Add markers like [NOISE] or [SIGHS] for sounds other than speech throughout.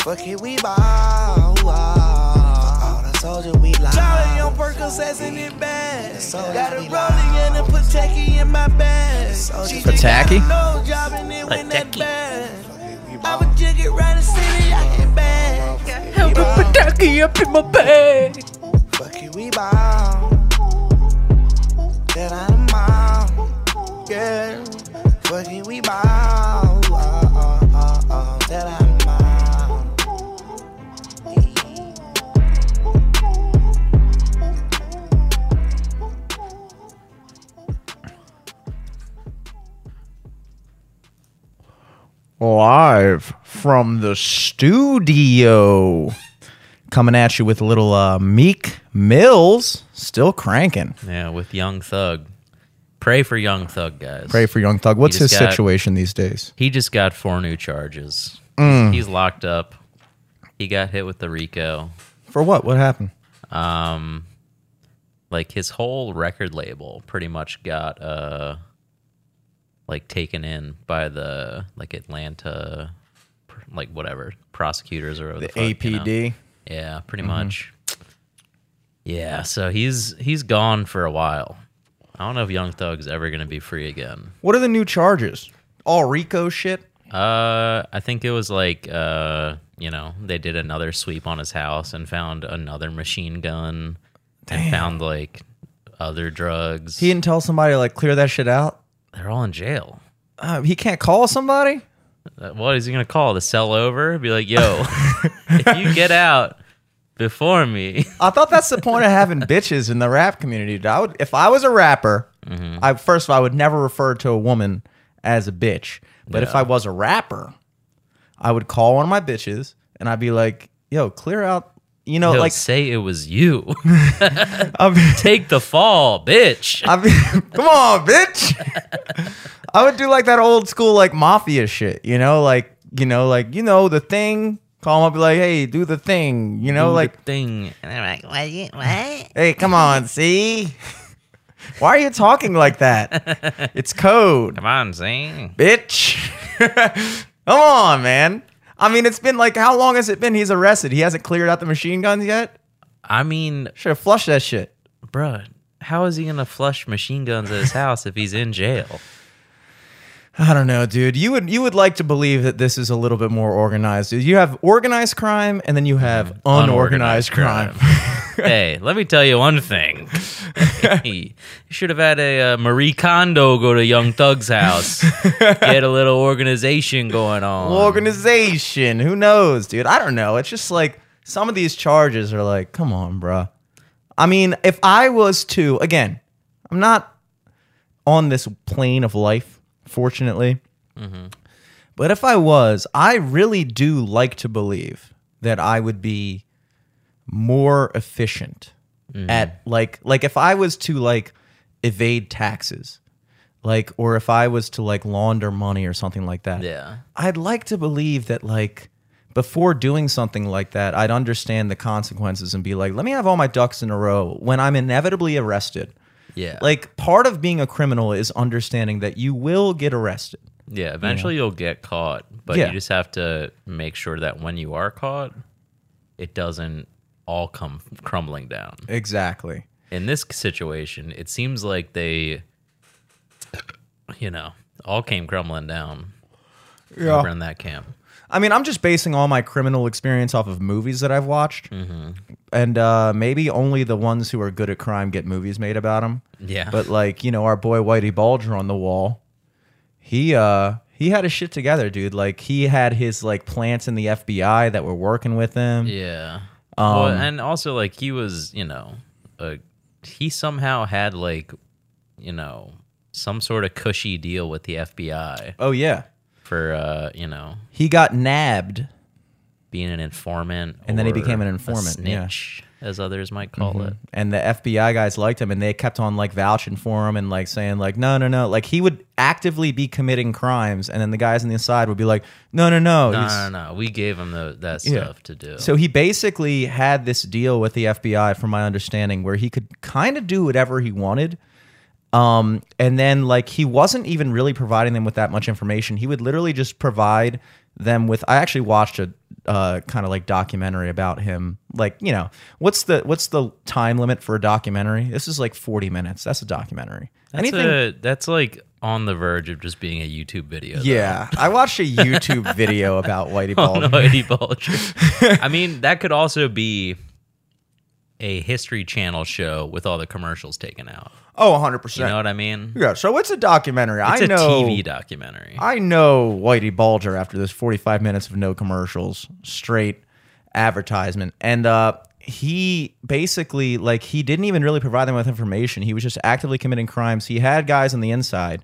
Fuck it, we ball. All the soldier we lie. Charlie on Percocets in it bad. Got a rolling and a Pateki in my bag. Soldiers She we just got Pataki? job and it went that bad. I would jig it round the city, I get back. Help a Pataki up in my bag. Fuck it, we ball. That I'm out. Yeah. Fuck it, we ball. Live from the studio. Coming at you with a little uh, Meek Mills. Still cranking. Yeah, with Young Thug. Pray for Young Thug, guys. Pray for Young Thug. What's his just got- situation these days? He just got four new charges. Mm. He's locked up. He got hit with the RICO. For what? What happened? Um, like his whole record label pretty much got uh, like taken in by the like Atlanta, like whatever prosecutors or The whatever fuck, you know? APD. Yeah, pretty Mm-hmm. much. Yeah, so he's he's gone for a while. I don't know if Young Thug's ever gonna be free again. What are the new charges? All Rico shit? Uh, I think it was like uh, you know, they did another sweep on his house and found another machine gun and found like other drugs. He didn't tell somebody like clear that shit out. They're all in jail. Uh, he can't call somebody. Uh, What is he gonna call the cell over? Be like, yo, if [LAUGHS] you get out before me, I thought that's the point of having bitches in the rap community. dude. I would, if I was a rapper, Mm-hmm. I first of all, I would never refer to a woman as a bitch. But if Yeah. I was a rapper, I would call one of my bitches and I'd be like, "Yo, clear out." You know, he'll like say it was you. [LAUGHS] [LAUGHS] I mean, Take the fall, bitch. I mean, [LAUGHS] come on, bitch. I would do like that old school like mafia shit. You know, like you know, like you know the thing. Call him up, be like, "Hey, do the thing." You know, Do like thing. And I'm like, what? you- What? Hey, come on, see? Why are you talking like that? It's code, Come on, sing. bitch. come on, man. I mean, it's been like, how long has it been he's arrested? He hasn't cleared out the machine guns yet? I mean, Should have flushed that shit. bruh, how is he gonna flush machine guns at his house if he's in jail? [SIGHS] I don't know, dude. You would you would like to believe that this is a little bit more organized. You have organized crime and then you have mm-hmm. unorganized, crime. [LAUGHS] [LAUGHS] hey, let me tell you one thing. [LAUGHS] [LAUGHS] you should have had a uh, Marie Kondo go to Young Thug's house, get a little organization going on. Organization. Who knows, dude? I don't know. It's just like some of these charges are like, come on, bruh. I mean, if I was to, again, I'm not on this plane of life, fortunately. But if I was, I really do like to believe that I would be more efficient mm-hmm. at like like if I was to like evade taxes, like or if I was to like launder money or something like that. yeah, I'd like to believe that like before doing something like that, I'd understand the consequences and be like, let me have all my ducks in a row when I'm inevitably arrested. yeah, Like part of being a criminal is understanding that you will get arrested. yeah. Eventually, you'll get caught, but Yeah. you just have to make sure that when you are caught, it doesn't all come crumbling down. Exactly. in this situation, it seems like they, you know, all came crumbling down over in that camp. I mean, I'm just basing all my criminal experience off of movies that I've watched, and uh, maybe only the ones who are good at crime get movies made about them. Yeah. But like, you know, our boy Whitey Bulger on the wall, he uh he had his shit together, dude. Like he had his like plants in the FBI that were working with him. Yeah. Um, well, and also like he was, you know, uh, he somehow had like, you know, some sort of cushy deal with the FBI Oh yeah. for, uh, you know, He got nabbed. being an informant, And then he or became an a informant, yeah. snitch, as others might call it. and the FBI guys liked him and they kept on like vouching for him and like saying like no no no like he would actively be committing crimes and then the guys on the inside would be like no no no, No, no, no. We gave him the, that Yeah. stuff to do. So he basically had this deal with the FBI, from my understanding, where he could kind of do whatever he wanted. Um, and then like he wasn't even really providing them with that much information. He would literally just provide them with. I actually watched a uh, kind of like documentary about him. Like you know, what's the what's the time limit for a documentary? This is like forty minutes. That's a documentary. That's a, that's like on the verge of just being a YouTube video. yeah, I watched a YouTube [LAUGHS] video about Whitey [LAUGHS] Bulger. Whitey Bulger. [LAUGHS] I mean, that could also be a History Channel show with all the commercials taken out. Oh, 100%. You know what I mean? Yeah, so it's a documentary. It's I a know TV documentary. I know Whitey Bulger after this 45 minutes of no commercials, straight advertisement. And uh he basically like he didn't even really provide them with information. He was just actively committing crimes. He had guys on the inside.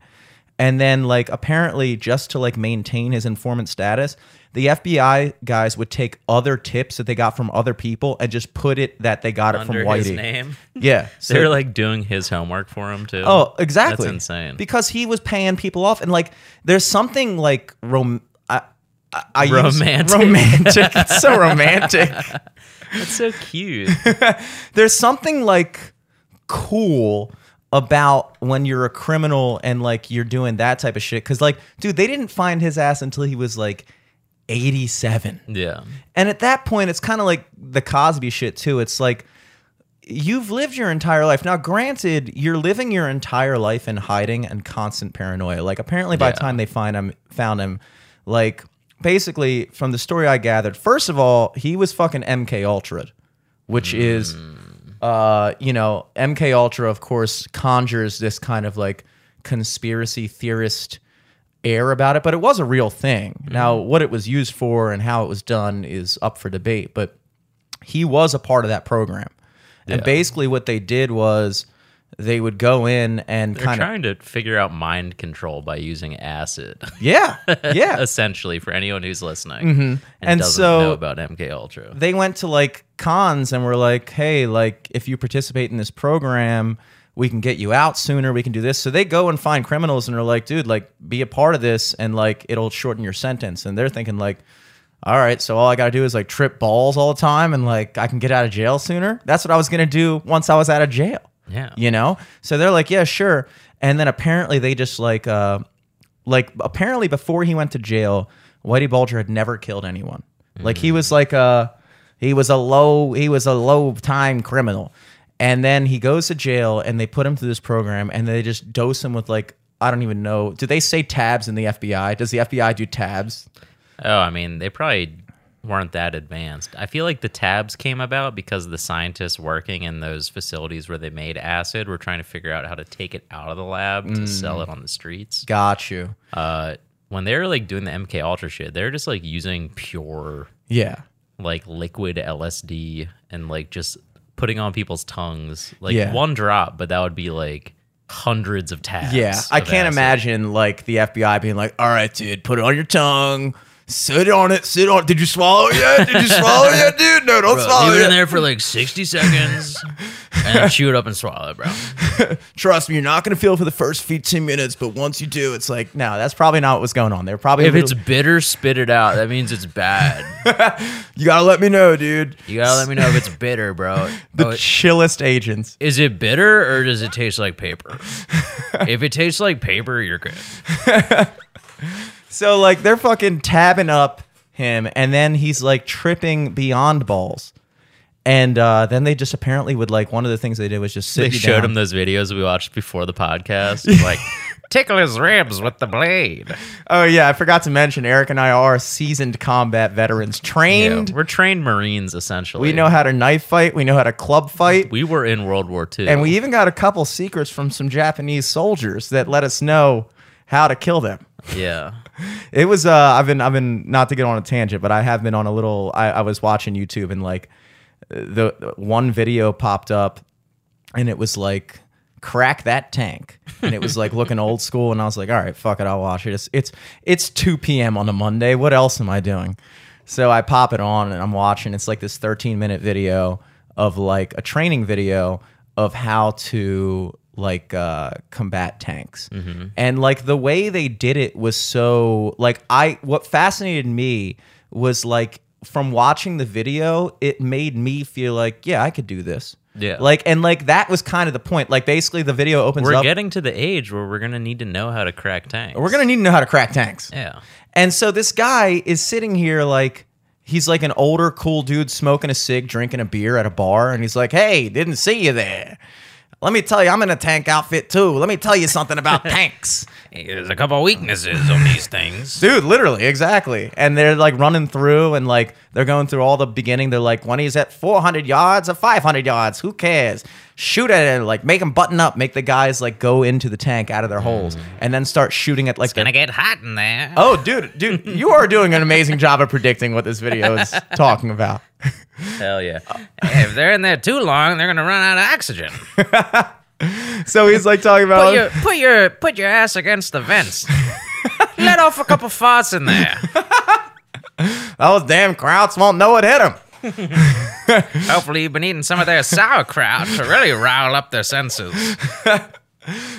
And then like apparently just to like maintain his informant status, the FBI guys would take other tips that they got from other people and just put it that they got it Under from his Whitey. name. [LAUGHS] Yeah. [LAUGHS] So- They're like doing his homework for him too. Oh, exactly. That's insane. Because he was paying people off, and like, there's something like rom. I, I, I use- Romantic. romantic. It's so [LAUGHS] romantic. That's so cute. There's something like cool about when you're a criminal and like you're doing that type of shit. Because like, dude, they didn't find his ass until he was like 87. yeah. And at that point, it's kind of like the Cosby shit too. It's like you've lived your entire life. Now, granted, you're living your entire life in hiding and constant paranoia. Like apparently, by the time they find him, found him, like basically from the story I gathered, first of all, he was fucking MK Ultra, which is, uh, you know, MK Ultra, of course, conjures this kind of like conspiracy theorist air about it, but it was a real thing. Mm-hmm. Now, what it was used for and how it was done is up for debate, but he was a part of that program. And basically, what they did was they would go in and kind of trying to figure out mind control by using acid. yeah, [LAUGHS] yeah. Essentially, for anyone who's listening mm-hmm. and, And doesn't so- know about MK Ultra. they went to like cons and were like, "Hey, like if you participate in this program, we can get you out sooner. We can do this." So they go and find criminals and are like, "Dude, like be a part of this, and like it'll shorten your sentence." And they're thinking like, "All right, so all I got to do is like trip balls all the time, and like I can get out of jail sooner." That's what I was gonna do once I was out of jail. Yeah. you know. So they're like, "Yeah, sure." And then apparently they just like, uh, like apparently before he went to jail, Whitey Bulger had never killed anyone. Like he was like a he was a low he was a low time criminal. And then he goes to jail and they put him through this program and they just dose him with like I don't even know. Do they say tabs in the FBI? Does the FBI do tabs? Oh, I mean, they probably weren't that advanced. I feel like the tabs came about because the scientists working in those facilities where they made acid were trying to figure out how to take it out of the lab to sell it on the streets. Got you. Uh, when they were like doing the MK Ultra shit, they're just like using pure Yeah. like liquid LSD and like just putting on people's tongues, like Yeah. one drop, but that would be like hundreds of tabs. Yeah, I can't acid. imagine like the FBI being like, "All right, dude, put it on your tongue, sit on it, sit on. It. Did you swallow it yet? Did you swallow it yet, dude? No, don't Bro, swallow leave it it. in there for like 60 seconds and [LAUGHS] chew it up and swallow it, bro. Trust me, you're not gonna feel it for the first 15 minutes, but once you do, it's like, no, that's probably not what was going on. They're probably If it's bitter, spit it out. That means it's bad. [LAUGHS] you gotta let me know, dude. You gotta let me know if it's bitter, bro. [LAUGHS] The Oh, chillest agents. is it bitter or does it taste like paper? if it tastes like paper, you're good. So like they're fucking tabbing up him, and then he's like tripping beyond balls. And uh, then they just apparently would like one of the things they did was just sit They you showed down. him those videos we watched before the podcast. [LAUGHS] Like, tickle his ribs with the blade. Oh yeah, I forgot to mention Eric and I are seasoned combat veterans, Yeah, trained. we're trained Marines, essentially. we know how to knife fight. We know how to club fight. We were in World War II. and we even got a couple secrets from some Japanese soldiers that let us know how to kill them. Yeah. [LAUGHS] It was uh I've been I've been not to get on a tangent, but I have been on a little I, I was watching YouTube and like the the one video popped up and it was like crack that tank. And it was like looking old [LAUGHS] school and I was like all right fuck it I'll watch it. It's it's it's 2 p.m. on a Monday. What else am I doing? So I pop it on and I'm watching. It's like this 13 minute video of like a training video of how to like uh combat tanks and like the way they did it was so like I what fascinated me was like from watching the video it made me feel like yeah I could do this Yeah. Like and like that was kind of the point. Like basically the video opens We're up. getting to the age where we're gonna need to know how to crack tanks. we're gonna need to know how to crack tanks. Yeah. And so this guy is sitting here like he's like an older cool dude smoking a cig, drinking a beer at a bar, and he's like, "Hey, didn't see you there. Let me tell you, I'm in a tank outfit too. Let me tell you something about [LAUGHS] tanks." There's a couple weaknesses on these things. [LAUGHS] Dude, literally, exactly. And they're like running through and like they're going through all the beginning. They're like, when he's at 400 yards or 500 yards, who cares? Shoot at it, like make them button up, make the guys like go into the tank out of their holes, mm. and then start shooting at like It's Gonna get hot in there. Oh, dude, dude, you are doing an amazing job of predicting what this video is [LAUGHS] talking about. Hell yeah. if they're in there too long, they're gonna run out of oxygen. [LAUGHS] [LAUGHS] So he's like talking about Put your put your put your ass against the vents. [LAUGHS] Let off a couple farts in there. [LAUGHS] those damn krauts won't know what hit them. Hopefully you've been eating some of their sauerkraut to really rile up their senses.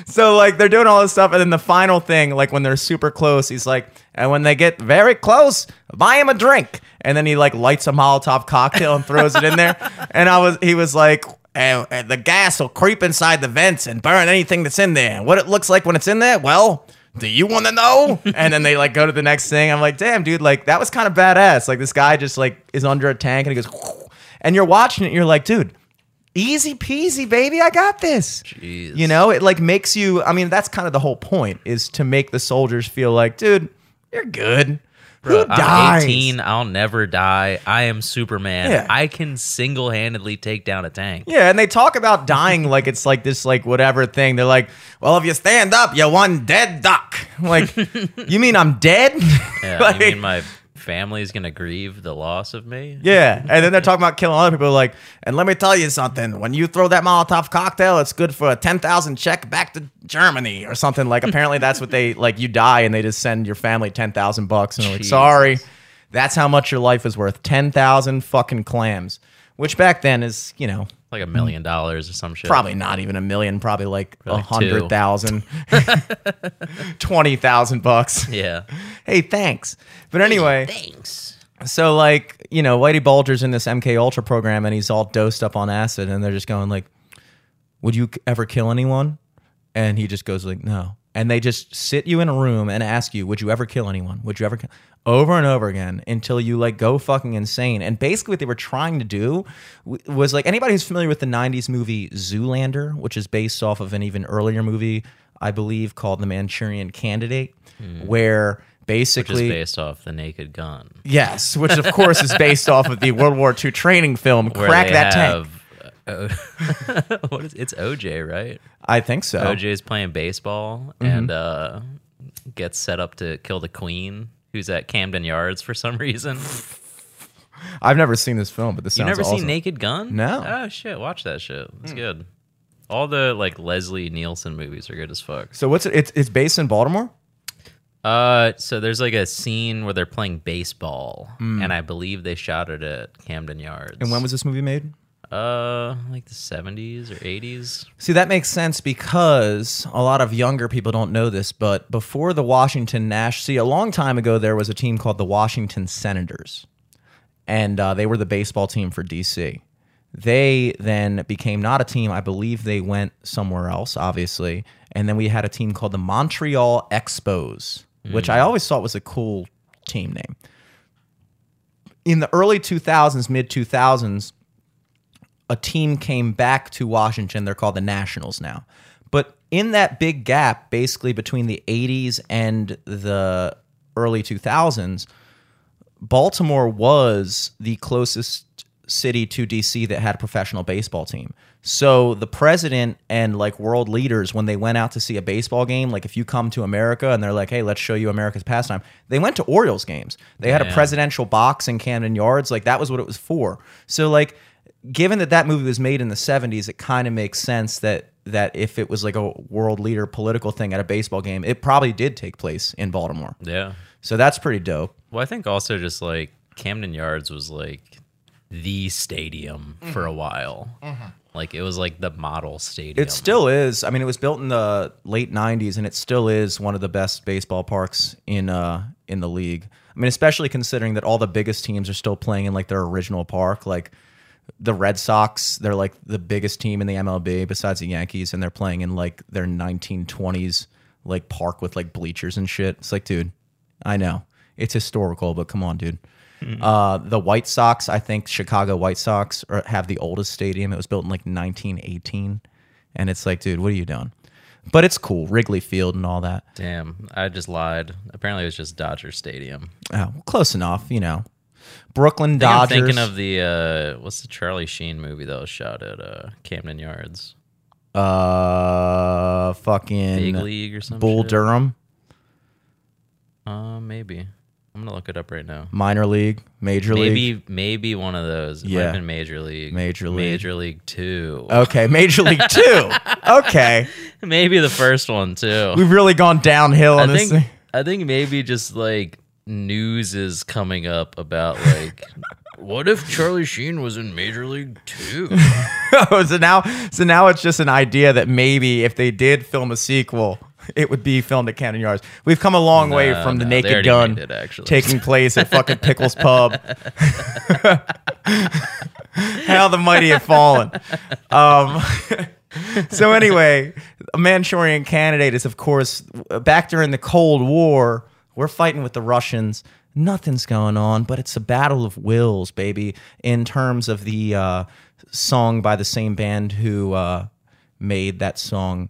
So like they're doing all this stuff, and then the final thing, like when they're super close, he's like, and when they get very close, buy him a drink. And then he like lights a Molotov cocktail and throws it in there. And I was, he was like, and, and the gas will creep inside the vents and burn anything that's in there. What it looks like when it's in there, well. Do you want to know? [LAUGHS] And then they like go to the next thing. I'm like, damn, dude, like that was kind of badass. Like this guy just like is under a tank and he goes, [LAUGHS] and you're watching it. And you're like, dude, easy peasy, baby. I got this. Jeez. You know, it like makes you. I mean, that's kind of the whole point is to make the soldiers feel like, dude, you're good. Who I'm 18. I'll never die. I am Superman. Yeah. I can single handedly take down a tank. Yeah, and they talk about dying like it's like this, like whatever thing. They're like, well, if you stand up, you're one dead duck. Like, [LAUGHS] you mean I'm dead? Yeah, [LAUGHS] Like- you mean my family's gonna grieve the loss of me? Yeah, and then they're talking about killing other people. Like, and let me tell you something: when you throw that Molotov cocktail, it's good for a ten thousand check back to Germany or something. Like, apparently that's what they [LAUGHS] like. You die, and they just send your family ten thousand bucks, and they're like, Jesus. sorry, that's how much your life is worth: ten thousand fucking clams. Which back then is, you know, Like a million dollars or some shit. probably not even a million, probably like a hundred thousand, [LAUGHS] twenty thousand bucks. Yeah. Hey, thanks. But anyway, Thanks. so like you know, Whitey Bulger's in this MK Ultra program, and he's all dosed up on acid, and they're just going like, "Would you ever kill anyone?" And he just goes like, "No." And they just sit you in a room and ask you, "Would you ever kill anyone? Would you ever?" Kill? Over and over again until you like go fucking insane. And basically, what they were trying to do was like anybody who's familiar with the '90s movie Zoolander, which is based off of an even earlier movie, I believe, called The Manchurian Candidate, where Hmm. Which basically is based off the Naked Gun. Yes, which of course is based off of the World War II training film [LAUGHS] Where Crack That Tank. Uh, [LAUGHS] what is it's OJ, right? I think so. OJ's playing baseball Mm-hmm. and uh, gets set up to kill the queen, who's at Camden Yards for some [LAUGHS] reason. I've never seen this film, but this You sounds never awesome. seen Naked Gun? No. Oh shit, watch that shit. It's good. All the like Leslie Nielsen movies are good as fuck. So what's it? It's, it's based in Baltimore. Uh, so there's like a scene where they're playing baseball, and I believe they shot it at Camden Yards. And when was this movie made? Uh like the 70s or 80s? See, that makes sense because a lot of younger people don't know this, but before the Washington Nash, see, a long time ago, there was a team called the Washington Senators, and uh, they were the baseball team for DC. They then became not a team. I believe they went somewhere else, obviously. And then we had a team called the Montreal Expos, which I always thought was a cool team name. In the early 2000s, mid 2000s, a team came back to Washington. They're called the Nationals now. But in that big gap, basically between the 80s and the early 2000s, Baltimore was the closest city to DC that had a professional baseball team. So the president and like world leaders, when they went out to see a baseball game, like if you come to America and they're like, hey, let's show you America's pastime, they went to Orioles games. They had a presidential box in Camden Yards. Like that was what it was for. So like, given that that movie was made in the 70s, it kind of makes sense that that if it was like a world leader political thing at a baseball game, it probably did take place in Baltimore. Yeah. So that's pretty dope. Well, I think also just like Camden Yards was like the stadium for a while. Like it was like the model stadium. It still is. I mean, it was built in the late '90s, and it still is one of the best baseball parks in uh in the league. I mean, especially considering that all the biggest teams are still playing in like their original park. Like the Red Sox. They're like the biggest team in the MLB besides the Yankees, and they're playing in like their 1920s like park with like bleachers and shit. It's like, dude, I know it's historical, but come on, dude. Uh, the White Sox, I think Chicago White Sox are, have the oldest stadium. It was built in like 1918, and it's like, dude, what are you doing? But it's cool, Wrigley Field and all that. Damn, I just lied. Apparently, it was just Dodger Stadium. Oh, close enough, you know. Brooklyn I think I'm Dodgers. thinking of the uh, what's the Charlie Sheen movie that was shot at uh, Camden Yards, uh, fucking Big League or something. Bull Durham, Uh, maybe. I'm gonna look it up right now. minor league, major league. Maybe, maybe one of those. It might Yeah. have been Major League. Major League. Major League Two. Okay, Major League Two. [LAUGHS] Okay, Maybe the first one too. we've really gone downhill on I this think. thing. I think maybe just like news is coming up about like, [LAUGHS] what if Charlie Sheen was in Major League Two? [LAUGHS] so now, so now it's just an idea that maybe if they did film a sequel, it would be filmed at Camden Yards. We've come a long way from the no, they Naked Gun it, taking place at fucking Pickles [LAUGHS] Pub. How the mighty have fallen. Um, so anyway, a Manchurian Candidate is, of course, back during the Cold War. We're fighting with the Russians. Nothing's going on, but it's a battle of wills, baby. In terms of the uh, song by the same band who uh, made that song,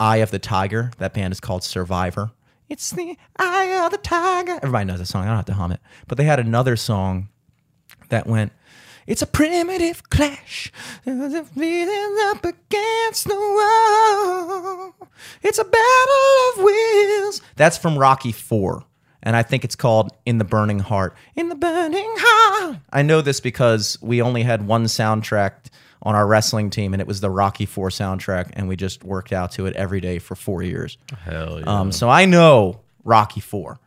"Eye of the Tiger." That band is called Survivor. It's the eye of the tiger. Everybody knows that song. I don't have to hum it, but they had another song that went. It's a primitive clash, beating up against the wall. It's a battle of wills. That's from Rocky Four, and I think it's called "In the Burning Heart." In the burning heart. I know this because we only had one soundtrack on our wrestling team, and it was the Rocky Four soundtrack, and we just worked out to it every day for four years. Hell yeah. Um, so I know Rocky Four.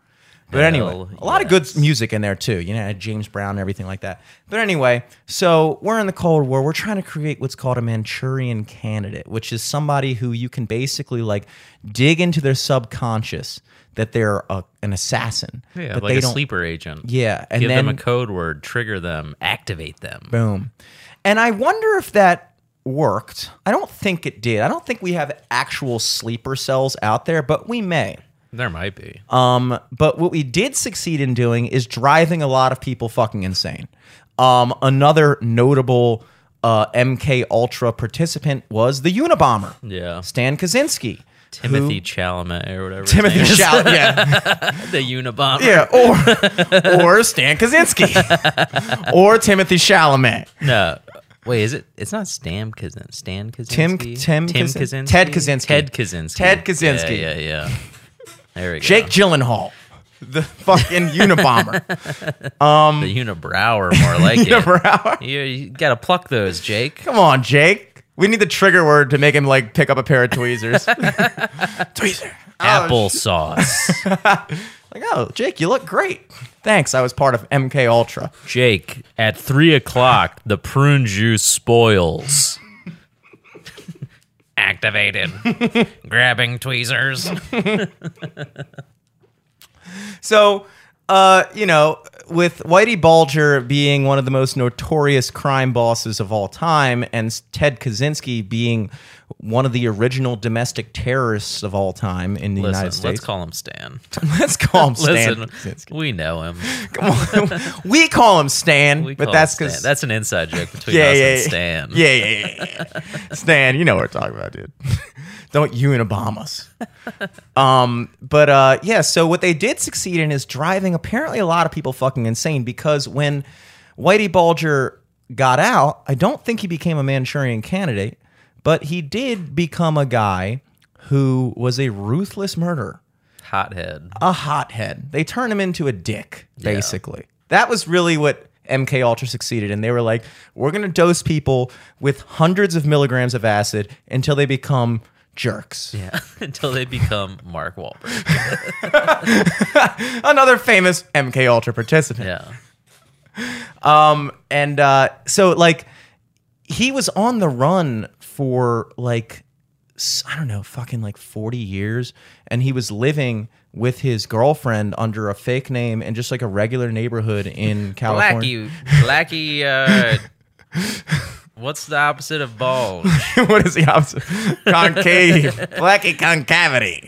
But anyway, a lot of good music music in there too. You know, James Brown and everything like that. But anyway, so we're in the Cold War. We're trying to create what's called a Manchurian candidate, which is somebody who you can basically like dig into their subconscious that they're a, an assassin. yeah, but like they a don't. sleeper agent. Yeah, and Give then them a code word, trigger them, activate them. Boom. And I wonder if that worked. I don't think it did. I don't think we have actual sleeper cells out there, but we may. There might be. Um, but what we did succeed in doing is driving a lot of people fucking insane. Um, another notable uh, MK Ultra participant was the Unabomber, Yeah. Stan Kaczynski. Timothy who- Chalamet or whatever. Timothy. Chalamet, yeah, [LAUGHS] the Unabomber. yeah, or [LAUGHS] or Stan Kaczynski, [LAUGHS] or Timothy Chalamet. No. Wait, is it? It's not Stan Kaczynski. Stan Kaczynski. Tim- Tim Tim Kazin- Kaczynski. Ted Kaczynski. Ted Kaczynski. Ted Kaczynski. Yeah, yeah, yeah. There we go. Jake Gyllenhaal, the fucking Unabomber. [LAUGHS] Um, the unibrower, more like it. Unibrow. You, you gotta pluck those, Jake. Come on, Jake. We need the trigger word to make him like pick up a pair of tweezers. [LAUGHS] Tweezer. Applesauce. Oh, [LAUGHS] like, oh, Jake, you look great. Thanks. I was part of MK Ultra. Jake, at three o'clock, the prune juice spoils. Activated. [LAUGHS] Grabbing tweezers. [LAUGHS] So, uh, you know, with Whitey Bulger being one of the most notorious crime bosses of all time, and Ted Kaczynski being one of the original domestic terrorists of all time in the United States, let's call him Stan. [LAUGHS] let's call him [LAUGHS] Stan. Listen, we know him. [LAUGHS] Come on. we call him Stan, We but that's because that's an inside joke between yeah, us yeah, and. Stan. Yeah, yeah, yeah, yeah. Stan, you know what we're talking about, dude. Don't you and Obamas. um, but uh, yeah, so what they did succeed in is driving apparently a lot of people fucking insane because when Whitey Bulger got out, I don't think he became a Manchurian candidate, but he did become a guy who was a ruthless murderer Hothead. a hothead. They turn him into a dick, basically. That was really what MK Ultra succeeded in. They were like, we're going to dose people with hundreds of milligrams of acid until they become jerks. Yeah. [LAUGHS] Until they become Mark Wahlberg. [LAUGHS] Another famous MK Ultra participant. Yeah. Um, And uh, so, like, he was on the run for like, I don't know, fucking like 40 years. And he was living with his girlfriend under a fake name in just like a regular neighborhood in [LAUGHS] California. Blackie, Blackie, uh, What's the opposite of bulge? [LAUGHS] what is the opposite? Concave. [LAUGHS] Blackie concavity.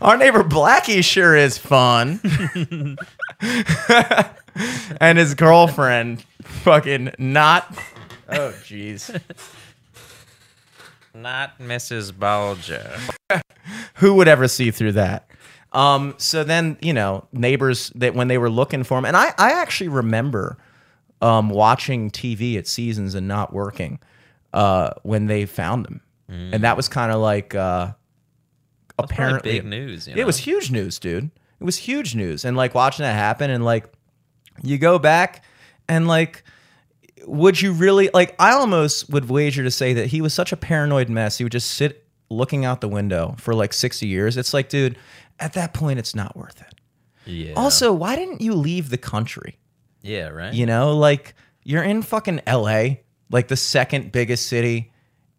Our neighbor Blackie sure is fun. [LAUGHS] and his girlfriend fucking not. Oh, jeez. Not Mrs. Bulger. [LAUGHS] Who would ever see through that? Um, so then, you know, neighbors that when they were looking for him, and I, I actually remember um, watching TV at seasons and not working uh, when they found him, and that was kind of like uh, apparently big news. You It was huge news, dude. It was huge news, and like watching that happen, and like you go back and like. Would you really like? I almost would wager to say that he was such a paranoid mess. He would just sit looking out the window for like 60 years. It's like, dude, at that point, it's not worth it. Yeah. Also, why didn't you leave the country? yeah, right. You know, like you're in fucking LA, like the second biggest city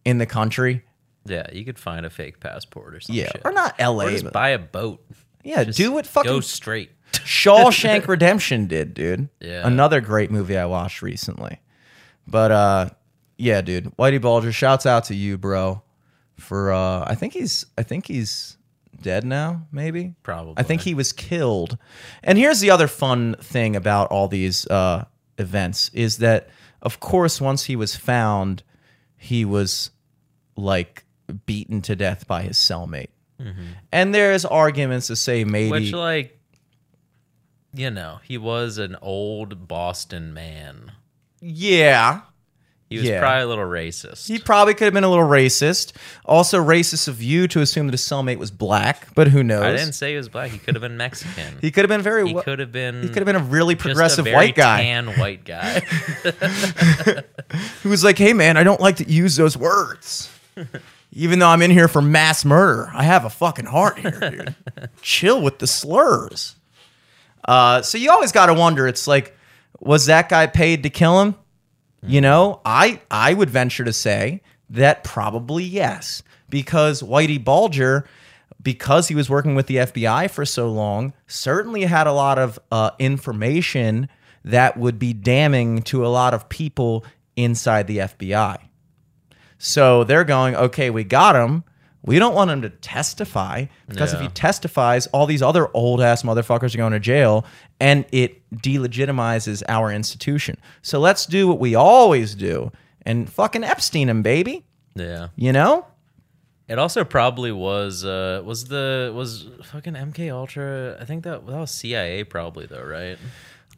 in the country. Yeah, you could find a fake passport or something. Yeah, or not LA, Or just buy a boat. yeah, Just do what fucking go straight. Shawshank [LAUGHS] Redemption did, dude. Yeah. Another great movie I watched recently. But uh yeah, dude. Whitey Bulger, shouts out to you, bro. For uh I think he's I think he's dead now, maybe. Probably. I think he was killed. And here's the other fun thing about all these uh events is that of course once he was found, he was like beaten to death by his cellmate. And there's arguments to say maybe Which, like, you know, he was an old Boston man. yeah, He was Yeah. probably a little racist. He probably could have been a little racist. Also, racist of you to assume that his cellmate was black, but who knows? I didn't say he was black. He could have been Mexican. [LAUGHS] He could have been very. He could have been. He could have been a really just a progressive very white guy Tan white guy. [LAUGHS] who was like, "Hey, man, I don't like to use those words, [LAUGHS] even though I'm in here for mass murder. I have a fucking heart here, dude. Chill with the slurs." Uh, so you always got to wonder. It's like, was that guy paid to kill him? You know, I I would venture to say that probably yes, because Whitey Bulger, because he was working with the FBI for so long, certainly had a lot of uh, information that would be damning to a lot of people inside the FBI. So they're going, okay, we got him. We don't want him to testify because if he testifies, all these other old ass motherfuckers are going to jail and it delegitimizes our institution. So let's do what we always do and fucking Epstein him, baby. yeah. You know? It also probably was uh was the was fucking MK Ultra. I think that that was CIA probably though, right?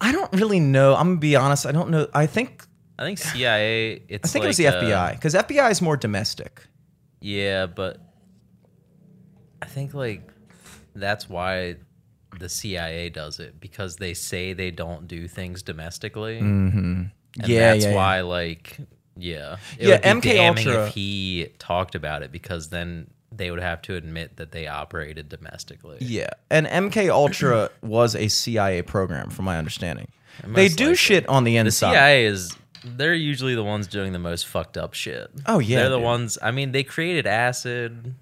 I don't really know. I'm gonna be honest. I don't know. I think I think CIA. It's I think it was the uh, FBI because FBI is more domestic. Yeah, but I think like that's why the CIA does it because they say they don't do things domestically. Mm-hmm. And Yeah, that's yeah, yeah. why like yeah, it Yeah, would be MK Ultra- if he talked about it because then they would have to admit that they operated domestically. Yeah, and MK Ultra [CLEARS THROAT] was a CIA program, from my understanding. They most do likely. shit on the inside. The. CIA is they're usually the ones doing the most fucked up shit. Oh, yeah, they're the dude. ones. I mean, they created acid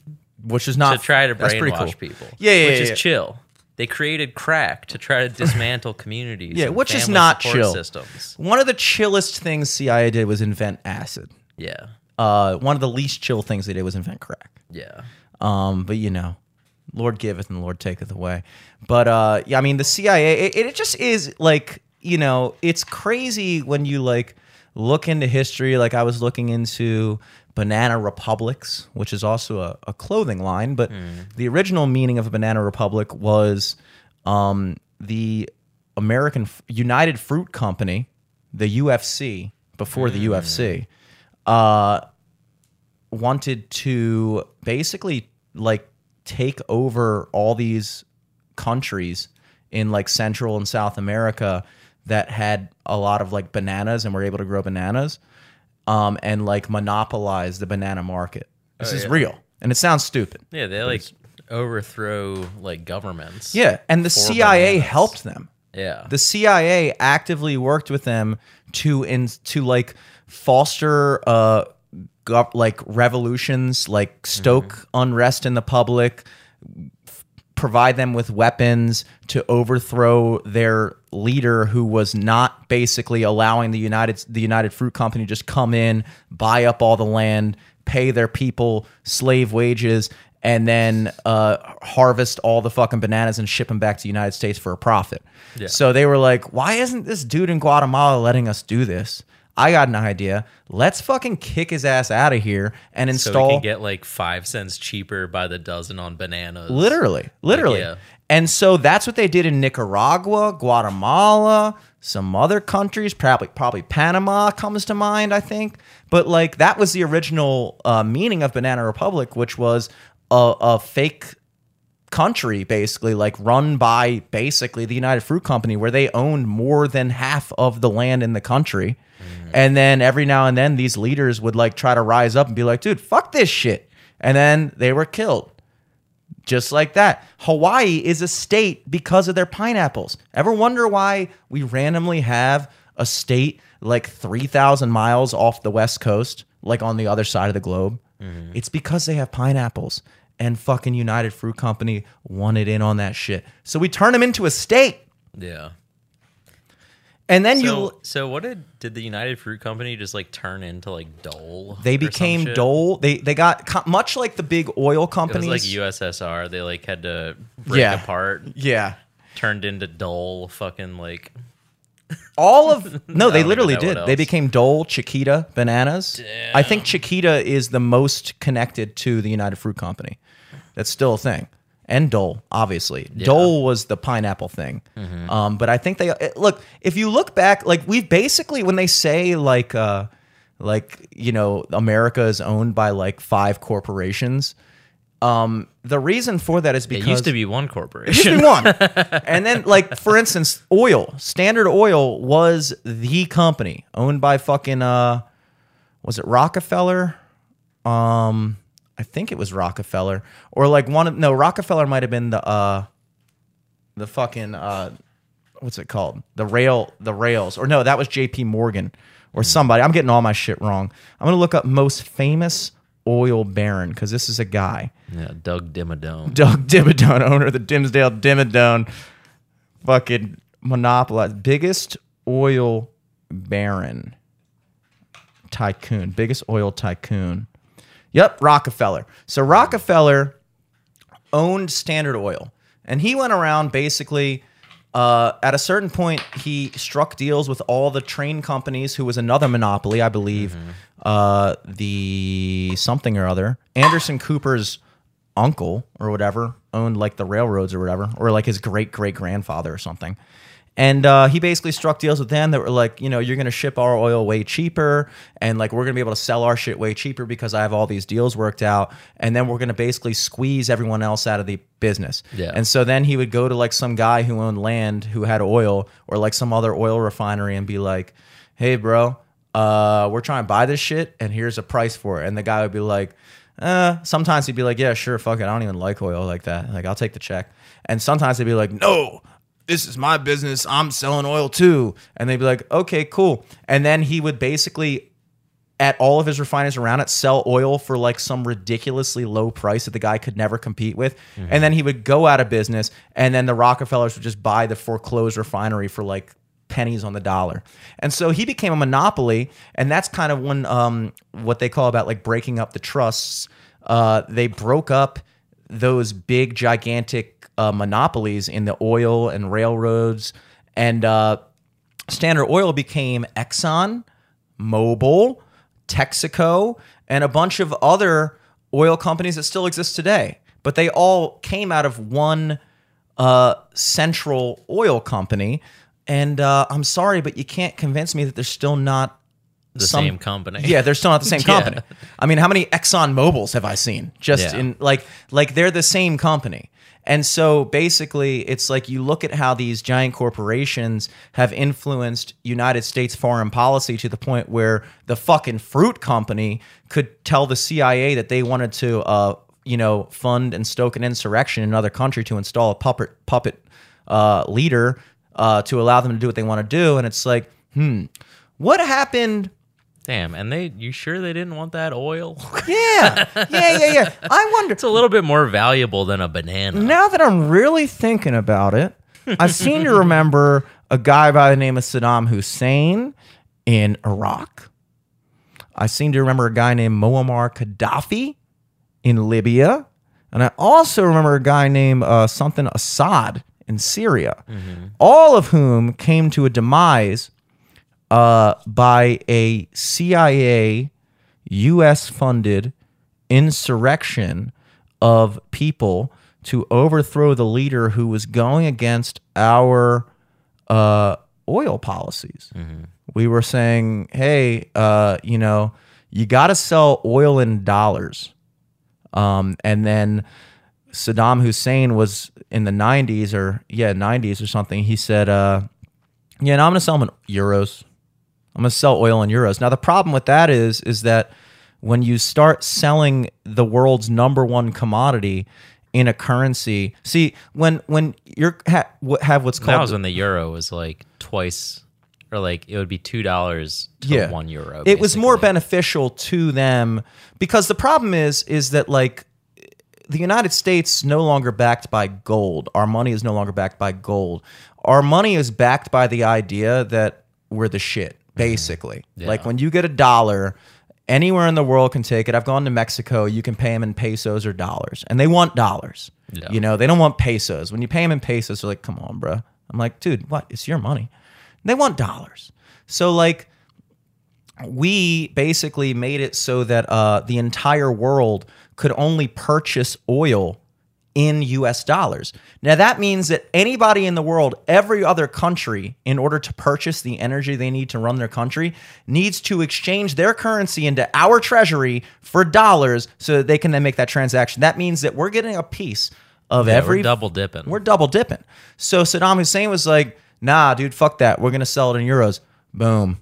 which is not to try to that's pretty brainwash cool. people. Yeah, yeah, which yeah, is yeah. chill. They created crack to try to dismantle [LAUGHS] communities. Yeah, which is not chill. Systems. One of the chillest things CIA did was invent acid. Yeah, Uh, one of the least chill things they did was invent crack. yeah. Um, but you know, Lord giveth and Lord taketh away. But uh, yeah, I mean, the CIA, it, it just is like you know, it's crazy when you like look into history. Like I was looking into Banana Republics, which is also a, a clothing line, but the original meaning of a Banana Republic was um, the American F- United Fruit Company, the UFC, before the UFC. Uh, wanted to basically like take over all these countries in like Central and South America that had a lot of like bananas and were able to grow bananas um, and like monopolize the banana market. This is yeah. real. And it sounds stupid. Yeah, they like overthrow like governments. Yeah. And the For CIA bananas. helped them. yeah. the CIA actively worked with them to in to like foster uh gov- like revolutions, like stoke unrest in the public, f- provide them with weapons to overthrow their leader who was not basically allowing the United the United Fruit Company to just come in, buy up all the land, pay their people slave wages, and then uh, harvest all the fucking bananas and ship them back to the United States for a profit. Yeah. So they were like, "Why isn't this dude in Guatemala letting us do this?" I got an idea. Let's fucking kick his ass out of here and So install we can get like five cents cheaper by the dozen on bananas. Literally, literally. yeah. And so that's what they did in Nicaragua, Guatemala, some other countries, probably probably Panama comes to mind, I think. But like that was the original uh, meaning of Banana Republic, which was a, a fake country basically like run by basically the United Fruit Company where they owned more than half of the land in the country. And then every now and then these leaders would like try to rise up and be like, "Dude, fuck this shit." And then they were killed. Just like that. Hawaii is a state because of their pineapples. Ever wonder why we randomly have a state like 3,000 miles off the West Coast, like on the other side of the globe? Mm-hmm. It's because they have pineapples. And fucking United Fruit Company wanted in on that shit. So we turn them into a state. Yeah. And then So, you so what did did the United Fruit Company just like turn into like Dole? they became? Dole. They they got much like the big oil companies. like USSR. They like had to break Yeah. apart, yeah. turned into Dole. Fucking like [LAUGHS] All of [LAUGHS] no, they literally did. They became Dole, Chiquita, bananas. I think Chiquita is the most connected to the United Fruit Company. That's still a thing. And Dole, obviously. Dole was the pineapple thing. Mm-hmm. Um, but I think they look. If you look back, like we've basically when they say like uh, like you know America is owned by like five corporations. Um, the reason for that is because it used to be one corporation. it used to be one. [LAUGHS] and then, like for instance, oil. Standard Oil was the company owned by fucking uh, was it Rockefeller? Um, I think it was Rockefeller, or like one of no Rockefeller might have been the uh, the fucking uh, what's it called? The rail, the rails, or no, that was J.P. Morgan or somebody. I'm getting all my shit wrong. I'm gonna look up most famous oil baron because this is a guy. yeah, Doug Dimmadome. Doug Dimmadome, [LAUGHS] owner of the Dimsdale Dimmadome, fucking monopolized biggest oil baron tycoon, biggest oil tycoon. Yep, Rockefeller. So Rockefeller owned Standard Oil, and he went around basically. Uh, at a certain point, he struck deals with all the train companies, who was another monopoly, I believe. Uh, the something or other, Anderson Cooper's uncle or whatever owned like the railroads or whatever, or like his great great grandfather or something. And uh, he basically struck deals with them that were like, you know, you're going to ship our oil way cheaper, and like we're going to be able to sell our shit way cheaper because I have all these deals worked out, and then we're going to basically squeeze everyone else out of the business. Yeah. And so then he would go to like some guy who owned land who had oil, or like some other oil refinery, and be like, hey, bro, uh, we're trying to buy this shit, and here's a price for it. And the guy would be like, uh, sometimes he'd be like, yeah, sure, fuck it. I don't even like oil like that. Like, I'll take the check. And sometimes he'd be like, no, this is my business. I'm selling oil too. And they'd be like, okay, cool. And then he would basically, at all of his refineries around it, sell oil for like some ridiculously low price that the guy could never compete with. And then he would go out of business. And then the Rockefellers would just buy the foreclosed refinery for like pennies on the dollar. And so he became a monopoly, and that's kind of when um, what they call about like breaking up the trusts. Uh, they broke up those big, gigantic uh, monopolies in the oil and railroads, and uh, Standard Oil became Exxon, Mobil, Texaco, and a bunch of other oil companies that still exist today. But they all came out of one uh, central oil company. And uh, I'm sorry, but you can't convince me that they're still not The some- same company. Yeah, they're still not the same [LAUGHS] Yeah. company. I mean, how many Exxon Mobiles have I seen? Just Yeah. in like like they're the same company. And so basically, it's like you look at how these giant corporations have influenced United States foreign policy to the point where the fucking fruit company could tell the CIA that they wanted to, uh, you know, fund and stoke an insurrection in another country to install a puppet puppet uh, leader uh, to allow them to do what they want to do. And it's like, hmm, what happened? Damn, and they you sure they didn't want that oil? [LAUGHS] Yeah, yeah, yeah, yeah. I wonder. it's a little bit more valuable than a banana. now that I'm really thinking about it, I seem to remember a guy by the name of Saddam Hussein in Iraq. I seem to remember a guy named Muammar Gaddafi in Libya. And I also remember a guy named uh, something Assad in Syria, all of whom came to a demise uh, by a CIA US funded insurrection of people to overthrow the leader who was going against our uh, oil policies. We were saying, hey, uh, you know, you got to sell oil in dollars. Um, and then Saddam Hussein was in the 90s or, yeah, 90s or something. He said, uh, yeah, now I'm going to sell them in euros. I'm going to sell oil in euros. Now the problem with that is is that when you start selling the world's number one commodity in a currency, see when when you're ha- have what's called That was when the euro was like twice, or like it would be two dollars to yeah. one euro. It was more beneficial to them because the problem is is that like the United States no longer backed by gold. Our money is no longer backed by gold. Our money is backed by the idea that we're the shit, basically. Like when you get a dollar, anywhere in the world can take it. I've gone to Mexico, you can pay them in pesos or dollars, and they want dollars. Yeah. You know, they don't want pesos. When you pay them in pesos, they're like, come on, bro. I'm like, dude, what? It's your money. They want dollars. So, like, we basically made it so that uh, the entire world could only purchase oil in US dollars. Now, that means that anybody in the world, every other country, in order to purchase the energy they need to run their country, needs to exchange their currency into our treasury for dollars so that they can then make that transaction. That means that we're getting a piece of Yeah, every we're double dipping. we're double dipping. So Saddam Hussein was like, nah, dude, fuck that. We're gonna sell it in euros. Boom.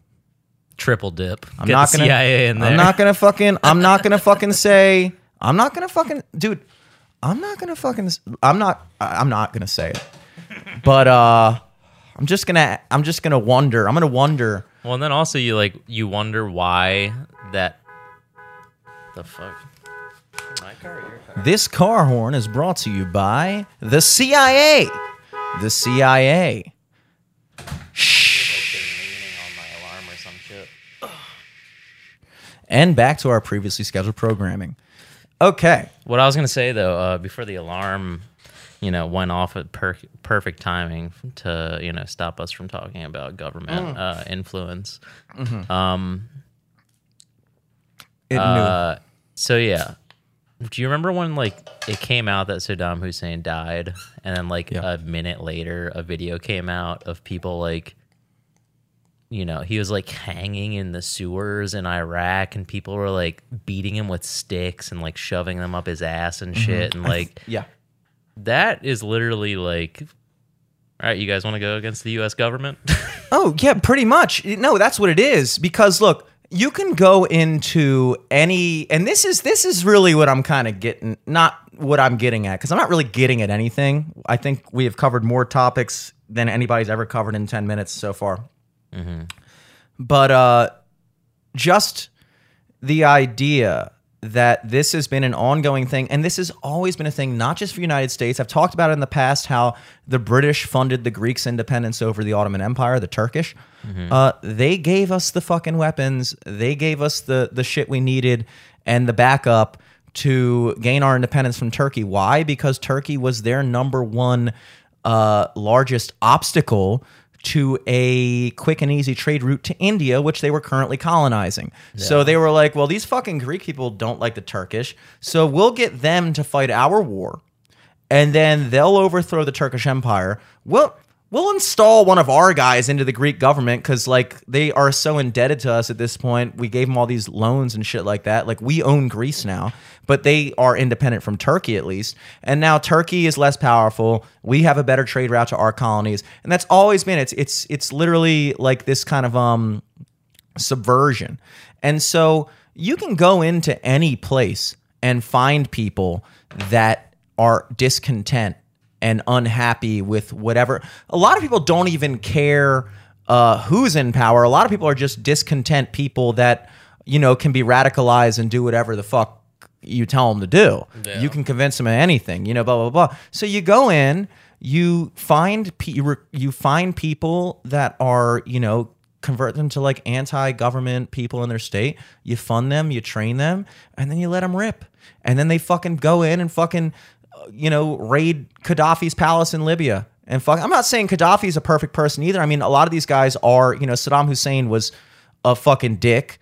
triple dip. I'm Get not gonna. CIA in there. I'm not gonna fucking. I'm not gonna [LAUGHS] fucking say. I'm not gonna fucking, dude. I'm not gonna fucking. I'm not. I'm not gonna say it. But uh, I'm just gonna. I'm just gonna wonder. I'm gonna wonder. Well, and then also you like you wonder why that. The fuck. My car your car? This car horn is brought to you by the CIA. The CIA. leaning on my alarm or some shit. And back to our previously scheduled programming. Okay. What I was gonna say though, uh, before the alarm, you know, went off at per- perfect timing to you know stop us from talking about government uh, influence. Um, It uh, so yeah, do you remember when like it came out that Saddam Hussein died, and then like Yeah. a minute later, a video came out of people like. You know, he was like hanging in the sewers in Iraq, and people were like beating him with sticks and like shoving them up his ass and mm-hmm. shit. And like, yeah. that is literally like, all right, you guys want to go against the US government? [LAUGHS] Oh, yeah, pretty much. No, that's what it is. Because look, you can go into any and this is this is really what I'm kind of getting not what I'm getting at because I'm not really getting at anything. I think we have covered more topics than anybody's ever covered in 10 minutes so far. But uh just the idea that this has been an ongoing thing and this has always been a thing not just for the united states. I've talked about it in the past how the british funded the greeks independence over the ottoman empire the turkish. Uh, they gave us the fucking weapons. They gave us the the shit we needed and the backup to gain our independence from turkey. Why? Because turkey was their number one uh, largest obstacle to a quick and easy trade route to India, which they were currently colonizing. So they were like, well, these fucking Greek people don't like the Turkish, so we'll get them to fight our war, and then they'll overthrow the Turkish Empire. We'll we'll install one of our guys into the Greek government because like they are so indebted to us at this point. We gave them all these loans and shit like that. Like we own Greece now, but they are independent from Turkey at least. And now Turkey is less powerful. We have a better trade route to our colonies, and that's always been it's it's it's literally like this kind of um subversion. And so you can go into any place and find people that are discontent and unhappy with whatever. A lot of people don't even care uh, who's in power. A lot of people are just discontent people that, you know, can be radicalized and do whatever the fuck you tell them to do. You can convince them of anything, you know, blah, blah, blah. So you go in, you find pe- you, find people that are you know convert them to like anti-government people in their state. You fund them, you train them, and then you let them rip. And then they fucking go in and fucking you know raid Gaddafi's palace in Libya. And fuck, I'm not saying Gaddafi's a perfect person either. I mean, a lot of these guys are. You know, Saddam Hussein was a fucking dick.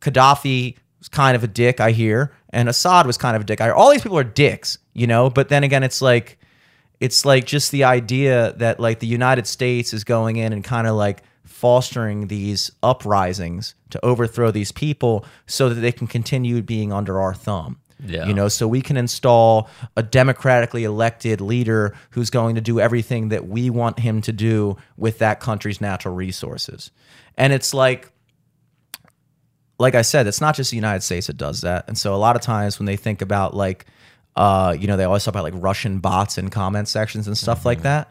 Gaddafi was kind of a dick, I hear, and Assad was kind of a dick. I hear. All these people are dicks, you know. But then again, it's like, it's like just the idea that like the United States is going in and kind of like fostering these uprisings to overthrow these people so that they can continue being under our thumb. Yeah. You know, so we can install a democratically elected leader who's going to do everything that we want him to do with that country's natural resources. And it's like like I said, it's not just the United States that does that. And so a lot of times when they think about like, uh, you know, they always talk about like Russian bots in comment sections and stuff like that.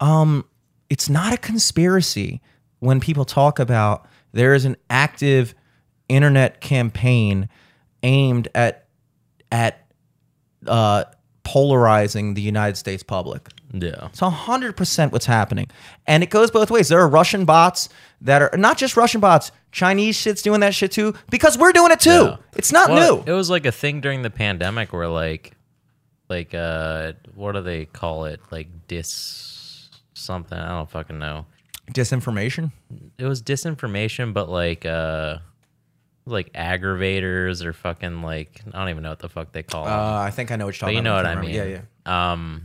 Um, it's not a conspiracy when people talk about there is an active internet campaign aimed at at uh, polarizing the United States public. Yeah. It's hundred percent what's happening, and it goes both ways. There are Russian bots that are not just Russian bots. Chinese shit's doing that shit too because we're doing it too. Yeah. It's not Well, new. It was like a thing during the pandemic where like like uh what do they call it? Like dis something. I don't fucking know. Disinformation. It was disinformation, but like uh like aggravators or fucking like I don't even know what the fuck they call Uh, them. I think I know what you're but talking you know what I mean. Yeah, yeah. Um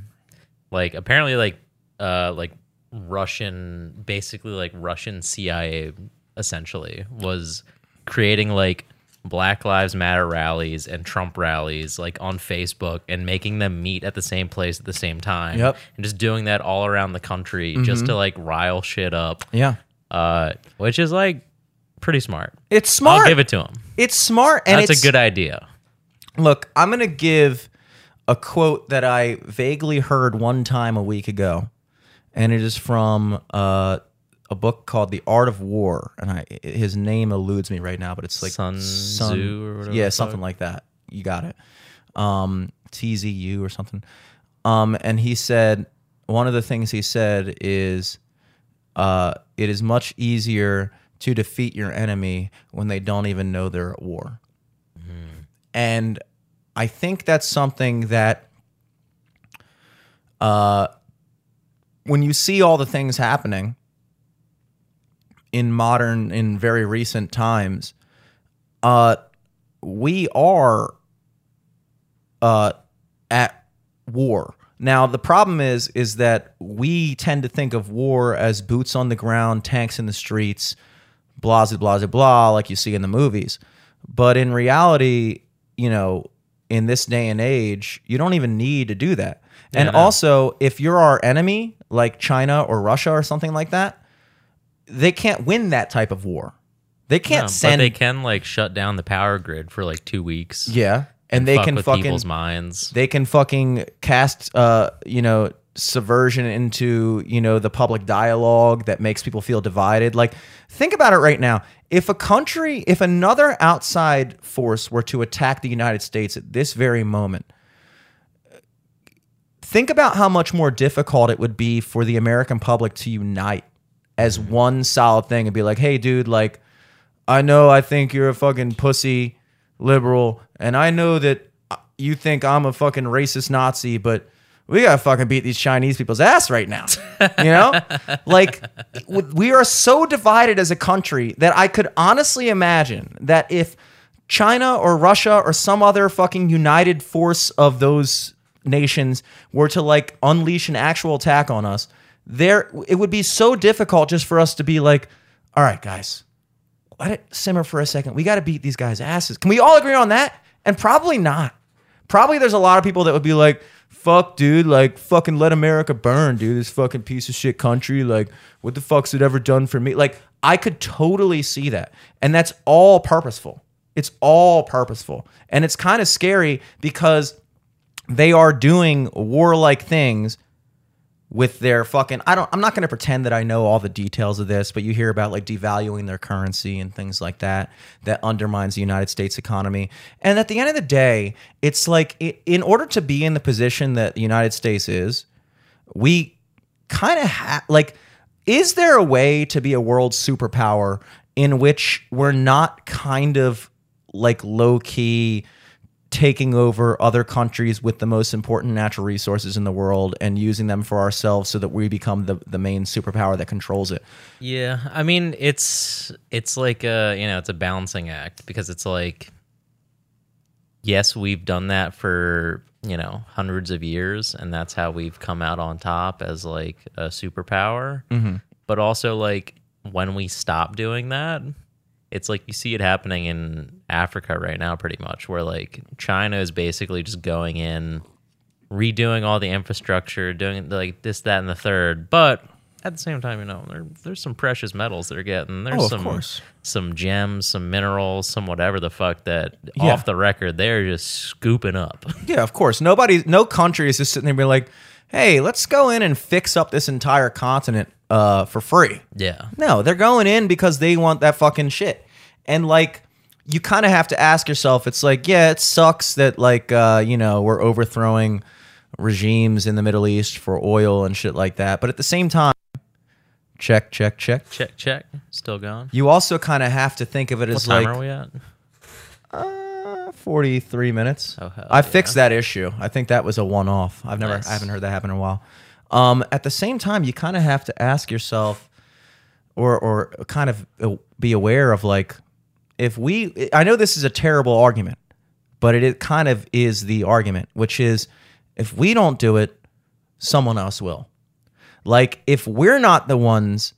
like apparently like uh like Russian basically like Russian CIA essentially was creating like Black Lives Matter rallies and Trump rallies like on Facebook and making them meet at the same place at the same time. Yep. Mm-hmm. And just doing that all around the country just to like rile shit up. Yeah. Uh which is like pretty smart. It's smart. I'll give it to him. It's smart, and That's a good idea. Look, I'm going to give a quote that I vaguely heard one time a week ago, and it is from uh, a book called The Art of War, and I his name eludes me right now, but it's like Sun Tzu or whatever yeah, something like that. You got it. Um, TZU or something. Um, and he said one of the things he said is, uh, it is much easier to defeat your enemy when they don't even know they're at war. And I think that's something that uh, when you see all the things happening in modern, in very recent times, uh, we are uh, at war. Now the problem is is that we tend to think of war as boots on the ground, tanks in the streets, blah blah blah blah, like you see in the movies. But in reality, you know, in this day and age, you don't even need to do that. and no. also, if you're our enemy, like China or Russia or something like that, they can't win that type of war. They can't No, send but they can like shut down the power grid for like two weeks. yeah, and, they fuck can fucking people's minds. they can fucking cast uh you know subversion into you know the public dialogue that makes people feel divided. Like think about it right now. If a country if another outside force were to attack the united states at this very moment think about how much more difficult it would be for the american public to unite as one solid thing and be like hey dude like I know I think you're a fucking pussy liberal, and I know that uh, you think I'm a fucking racist Nazi, but we gotta fucking beat these Chinese people's ass right now. You know? [LAUGHS] like, we are so divided as a country that I could honestly imagine that if China or Russia or some other fucking united force of those nations were to like unleash an actual attack on us, there it would be so difficult just for us to be like, all right, guys, let it simmer for a second. We got to beat these guys' asses. Can we all agree on that? And probably not. Probably there's a lot of people that would be like, fuck, dude, like fucking let America burn, dude. This fucking piece of shit country. Like, what the fuck's it ever done for me? Like, I could totally see that. And that's all purposeful. It's all purposeful. And it's kind of scary because they are doing warlike things with their fucking I don't I'm not going to pretend that I know all the details of this, but you hear about like devaluing their currency and things like that that undermines the United States economy. And at the end of the day, it's like in order to be in the position that the United States is, we kind of ha- like is there a way to be a world superpower in which we're not kind of like low key taking over other countries with the most important natural resources in the world and using them for ourselves so that we become the, the main superpower that controls it Yeah, I mean it's it's like a you know it's a balancing act because it's like yes we've done that for you know hundreds of years and that's how we've come out on top as like a superpower. Mm-hmm. But also like when we stop doing that, it's like you see it happening in Africa right now pretty much where like China is basically just going in redoing all the infrastructure, doing like this, that, and the third. But at the same time, you know, there, there's some precious metals they're getting. There's Oh, some some gems, some minerals, some whatever the fuck that Yeah. off the record they're just scooping up. [LAUGHS] Yeah, of course. Nobody, no country is just sitting there being like, "Hey, let's go in and fix up this entire continent uh, for free." yeah. No, they're going in because they want that fucking shit. And like, you kind of have to ask yourself. It's like, yeah, it sucks that like, uh, you know, we're overthrowing regimes in the Middle East for oil and shit like that. But at the same time, check, check, check. Check, check. Still going. You also kind of have to think of it What as time like are we at? uh, 43 minutes. Oh, hell I yeah. fixed that issue. I think that was a one off. I've never, Nice. I haven't heard that happen in a while. Um, at the same time, you kind of have to ask yourself or, or kind of uh, be aware of like, if we, I know this is a terrible argument, but it, it kind of is the argument, which is if we don't do it, someone else will. Like, if we're not the ones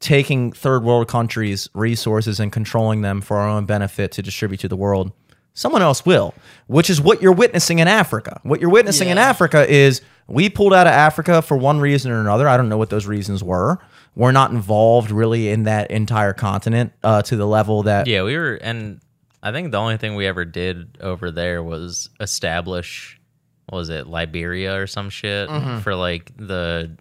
taking third world countries' resources and controlling them for our own benefit to distribute to the world, someone else will, which is what you're witnessing in Africa. What you're witnessing in Africa is we pulled out of Africa for one reason or another. I don't know what those reasons were. We're not involved really in that entire continent uh, to the level that. Yeah, we were, and I think the only thing we ever did over there was establish, what was it Liberia or some shit Mm-hmm. for like the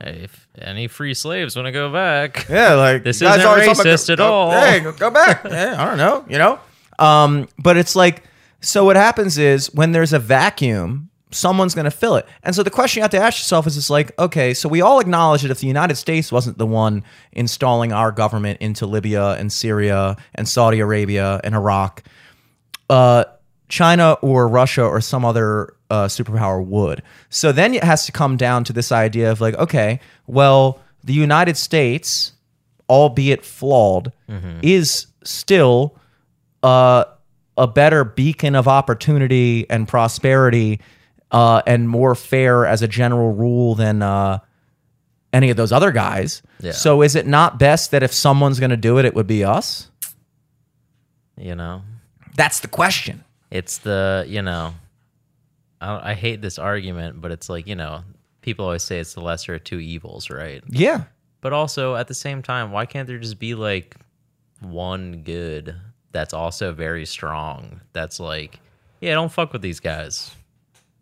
if any free slaves want to go back. Yeah, like This isn't racist at go- all. Hey, go- go back. [LAUGHS] Yeah, I don't know, you know. Um, but it's like, so what happens is when there's a vacuum, someone's going to fill it. And so the question you have to ask yourself is, it's like, okay, so we all acknowledge that if the United States wasn't the one installing our government into Libya and Syria and Saudi Arabia and Iraq, uh, China or Russia or some other uh, superpower would. So then it has to come down to this idea of like, okay, well, the United States, albeit flawed, is still uh, a better beacon of opportunity and prosperity uh, and more fair as a general rule than uh, any of those other guys. Yeah. So is it not best that if someone's going to do it, it would be us? You know, That's the question. it's the you know, I, I hate this argument, but it's like you know, people always say it's the lesser of two evils, right? Yeah. But also at the same time, why can't there just be like one good that's also very strong? That's like, yeah, don't fuck with these guys.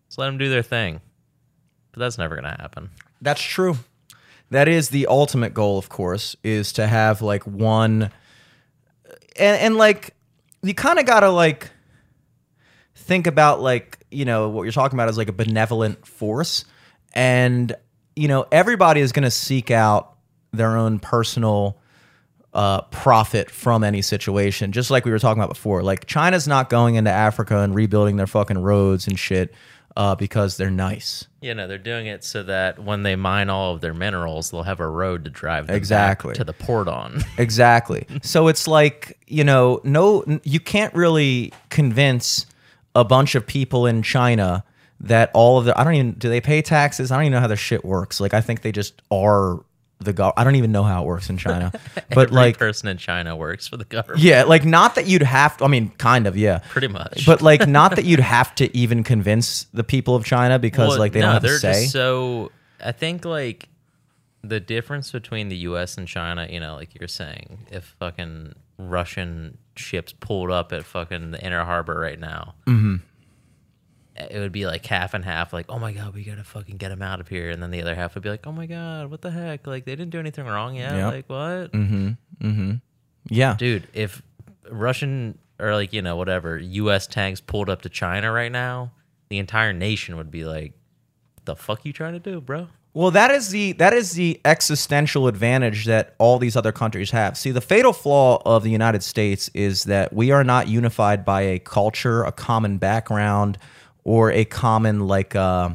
Just let them do their thing. But that's never gonna happen. That's true. That is the ultimate goal, of course, is to have like one and, and like you kind of gotta like think about like, you know, what you're talking about is like a benevolent force. And, you know, everybody is gonna seek out their own personal uh, profit from any situation, just like we were talking about before. Like China's not going into Africa and rebuilding their fucking roads and shit uh, because they're nice. You know, they're doing it so that when they mine all of their minerals, they'll have a road to drive them back Exactly. to the port on. [LAUGHS] Exactly. so it's like, you know, no you can't really convince a bunch of people in China that all of the I don't even do they pay taxes? I don't even know how their shit works. Like I think they just are the go I don't even know how it works in China. [LAUGHS] But Every like person in China works for the government. yeah, like not that you'd have to, I mean kind of, yeah. Pretty much. But like [LAUGHS] not that you'd have to even convince the people of China because Well, like they no, don't have they're to say. So I think like the difference between the U.S. and China, you know, like you're saying, if fucking Russian ships pulled up at fucking the inner harbor right now, Mm-hmm. It would be like half and half. Like, oh my god, we gotta fucking get them out of here, and then the other half would be like, oh my god, what the heck? Like they didn't do anything wrong yet. Yep. Like what? Mm-hmm. Mm-hmm. yeah. dude if russian or like you know whatever us tanks pulled up to china right now the entire nation would be like the fuck you trying to do, bro? Well, that is the that is the existential advantage that all these other countries have. See, the fatal flaw of the United States is that we are not unified by a culture, a common background, or a common like uh,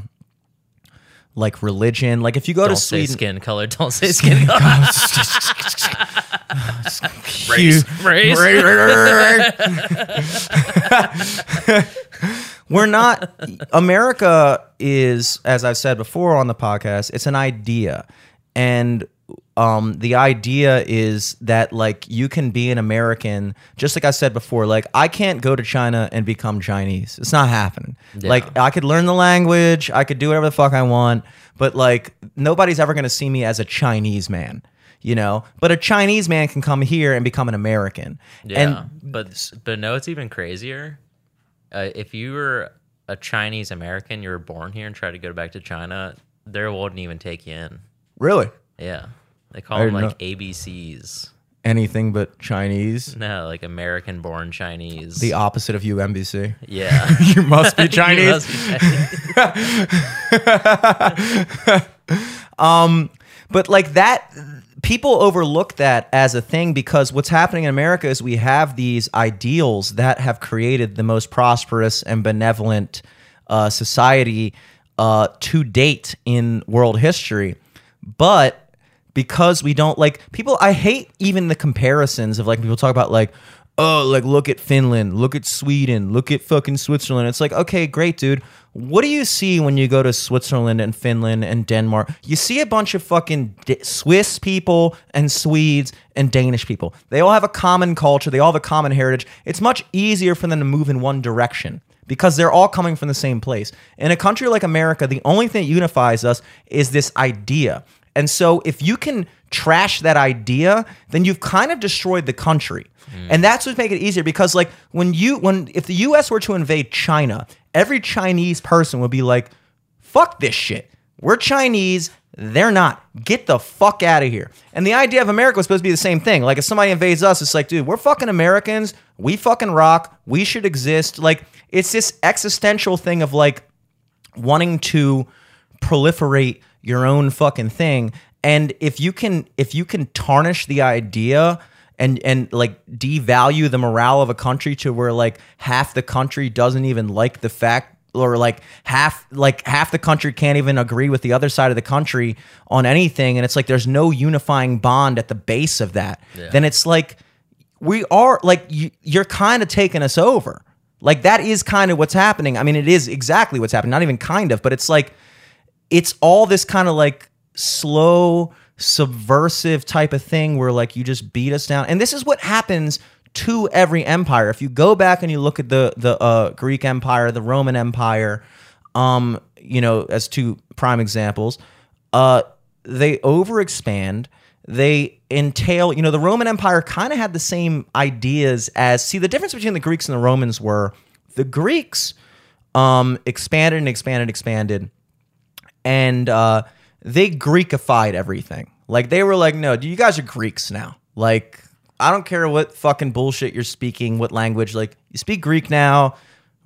like religion. Like if you go Don't to say Sweden, skin color. Don't say [LAUGHS] skin color. [LAUGHS] Race. Right. [LAUGHS] We're not. America is, as I've said before on the podcast, it's an idea, and um, the idea is that like you can be an American, just like I said before. Like I can't go to China and become Chinese. It's not happening. Like I could learn the language, I could do whatever the fuck I want, but like nobody's ever gonna see me as a Chinese man. You know, but a Chinese man can come here and become an American. Yeah, And but but no, it's even crazier. Uh, if you were a Chinese American, you were born here and tried to go back to China, they wouldn't even take you in. really, Yeah, they call I them like ABCs. anything but Chinese. No, like American-born Chinese. The opposite of UMBC. Yeah, [LAUGHS] You must be [LAUGHS] You Chinese. must be Chinese. [LAUGHS] but like that people overlook that as a thing because what's happening in America is we have these ideals that have created the most prosperous and benevolent uh, society uh, to date in world history. But because we don't like people, I hate even the comparisons of like people talk about like, oh, like look at Finland, look at Sweden, look at fucking Switzerland. It's like, okay, great, dude. What do you see when you go to Switzerland and Finland and Denmark? You see a bunch of fucking Swiss people and Swedes and Danish people. They all have a common culture, they all have a common heritage. It's much easier for them to move in one direction because they're all coming from the same place. In a country like America, the only thing that unifies us is this idea. And so if you can trash that idea, then you've kind of destroyed the country. And that's what make it easier because like when you when if the US were to invade China, every Chinese person would be like, fuck this shit. We're Chinese. They're not. Get the fuck out of here. And the idea of America was supposed to be the same thing. Like if somebody invades us, it's like, dude, we're fucking Americans. We fucking rock. We should exist. Like it's this existential thing of like wanting to proliferate your own fucking thing. And if you can if you can tarnish the idea and and like devalue the morale of a country to where like half the country doesn't even like the fact or like half like half the country can't even agree with the other side of the country on anything and it's like there's no unifying bond at the base of that then it's like we are like you, you're kind of taking us over. Like that is kind of what's happening. I mean it is exactly what's happening not even kind of but it's like it's all this kind of like slow subversive type of thing where like you just beat us down. And this is what happens to every empire. If you go back and you look at the the uh, greek empire the roman empire um you know as two prime examples uh they overexpand. They entail you know the roman empire kind of had the same ideas as see the difference between the greeks and the romans were the greeks um expanded and expanded expanded and uh, they Greekified everything. Like they were like, no, you guys are Greeks now. Like I don't care what fucking bullshit you're speaking, what language. Like you speak Greek now.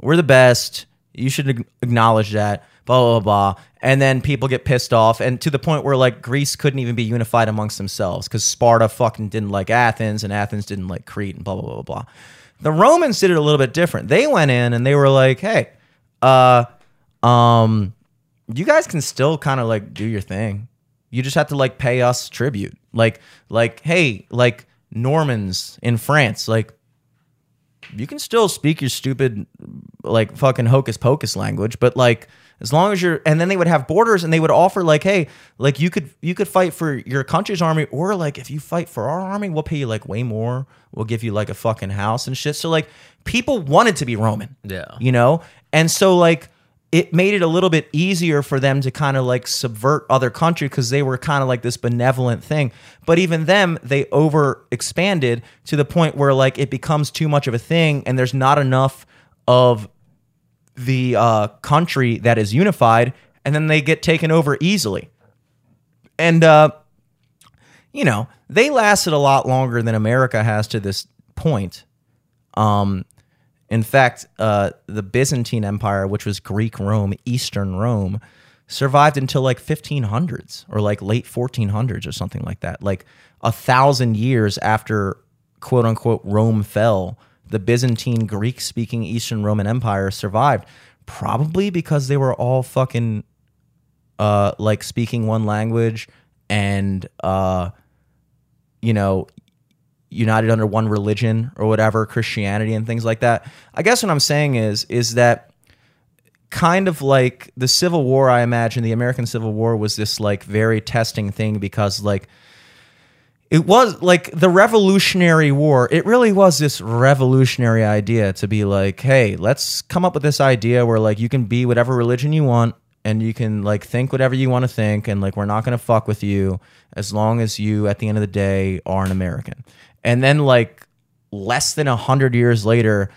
We're the best. You should acknowledge that. Blah blah blah. And then people get pissed off, and to the point where like Greece couldn't even be unified amongst themselves because Sparta fucking didn't like Athens, and Athens didn't like Crete, and blah blah blah blah. The Romans did it a little bit different. They went in and they were like, hey, uh, um, you guys can still kind of like do your thing. You just have to like pay us tribute. Like like hey, like Normans in France, like you can still speak your stupid like fucking hocus pocus language, but like as long as you're and then they would have borders and they would offer like hey like you could you could fight for your country's army or like if you fight for our army we'll pay you like way more we'll give you like a fucking house and shit so like people wanted to be roman Yeah. you know and so like it made it a little bit easier for them to kind of like subvert other country because they were kind of like this benevolent thing. But even them they over expanded to the point where like it becomes too much of a thing and there's not enough of the uh, country that is unified and then they get taken over easily. And uh, you know they lasted a lot longer than america has to this point. Um, in fact, uh, the Byzantine Empire, which was Greek Rome, Eastern Rome, survived until like 1500s or like late 1400s or something like that. Like a thousand years after quote unquote Rome fell, the Byzantine Greek speaking Eastern Roman Empire survived. Probably because they were all fucking uh like speaking one language and uh you know united under one religion or whatever christianity and things like that. I guess what i'm saying is is that kind of like the civil war i imagine the american civil war was this like very testing thing because like it was like the revolutionary war it really was this revolutionary idea to be like hey let's come up with this idea where like you can be whatever religion you want and you can like think whatever you want to think and like we're not going to fuck with you as long as you at the end of the day are an american and then like less than a hundred years later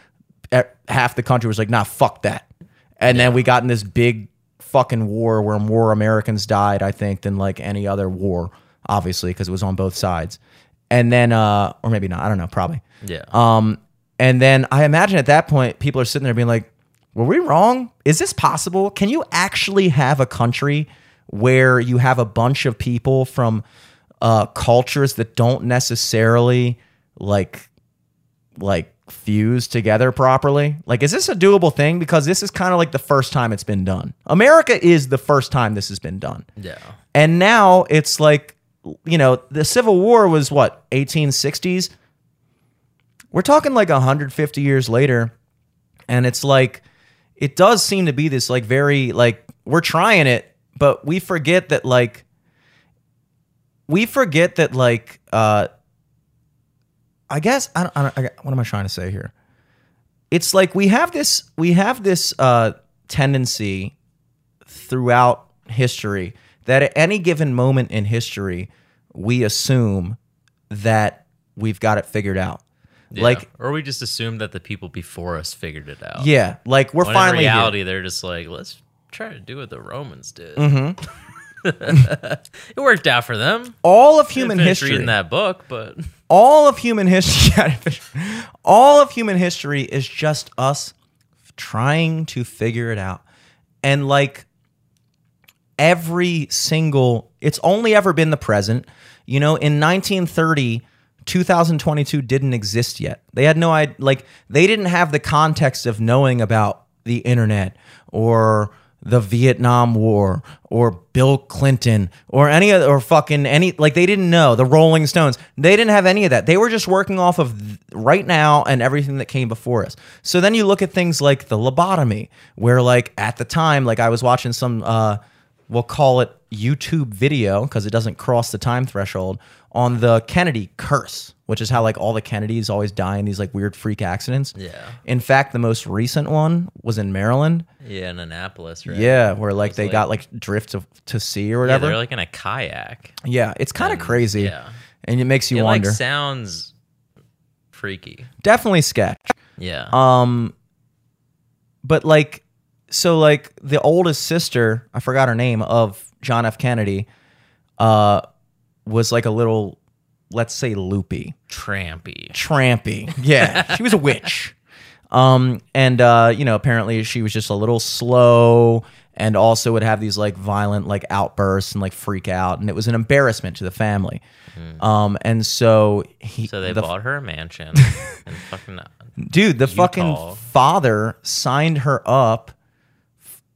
half the country was like nah fuck that and then we got in this big fucking war where more americans died i think than like any other war obviously because it was on both sides and then uh or maybe not i don't know probably Yeah. um, and then I imagine at that point, people are sitting there being like, were we wrong? Is this possible? Can you actually have a country where you have a bunch of people from uh, cultures that don't necessarily like like fuse together properly? Like, is this a doable thing? Because this is kind of like the first time it's been done. America is the first time this has been done. yeah. And now it's like, you know, the Civil War was what, 1860s? We're talking like 150 years later. And it's like, it does seem to be this like very, like, we're trying it, but we forget that, like, we forget that, like, uh, I guess, I don't, I don't, I, what am I trying to say here? It's like we have this, we have this uh, tendency throughout history that at any given moment in history, we assume that we've got it figured out. Yeah. Like, or we just assume that the people before us figured it out. yeah, like we're When finally in here. reality, they're just like, let's try to do what the Romans did. Mm-hmm. [LAUGHS] [LAUGHS] it worked out for them. all of human history reading that book, but all of human history [LAUGHS] all of human history is just us trying to figure it out. And like every single it's only ever been the present. You know in 1930 2022 didn't exist yet. They had no idea like they didn't have the context of knowing about the internet or the Vietnam War or Bill Clinton or any other or fucking any like they didn't know the Rolling Stones. They didn't have any of that. They were just working off of right now and everything that came before us. So then you look at things like the lobotomy where like at the time like I was watching some uh we'll call it YouTube video because it doesn't cross the time threshold on the Kennedy curse, which is how like all the Kennedys always die in these like weird freak accidents. Yeah. In fact, the most recent one was in Maryland. yeah, in Annapolis, right? Yeah, where like they like- got like drift to, to sea or whatever. Yeah, they're like in a kayak. Yeah, it's kind of crazy. yeah. And it makes you it wonder. like sounds freaky. Definitely sketch. Yeah. Um but like so like the oldest sister, I forgot her name of John F. Kennedy, uh was like a little let's say loopy. Trampy. trampy. Yeah, [LAUGHS] she was a witch. Um, and uh, you know, apparently she was just a little slow, and also would have these like violent like outbursts and like freak out, and it was an embarrassment to the family. Um, and so he, So they the, bought her a mansion [LAUGHS] and fucking dude, the fucking father signed her up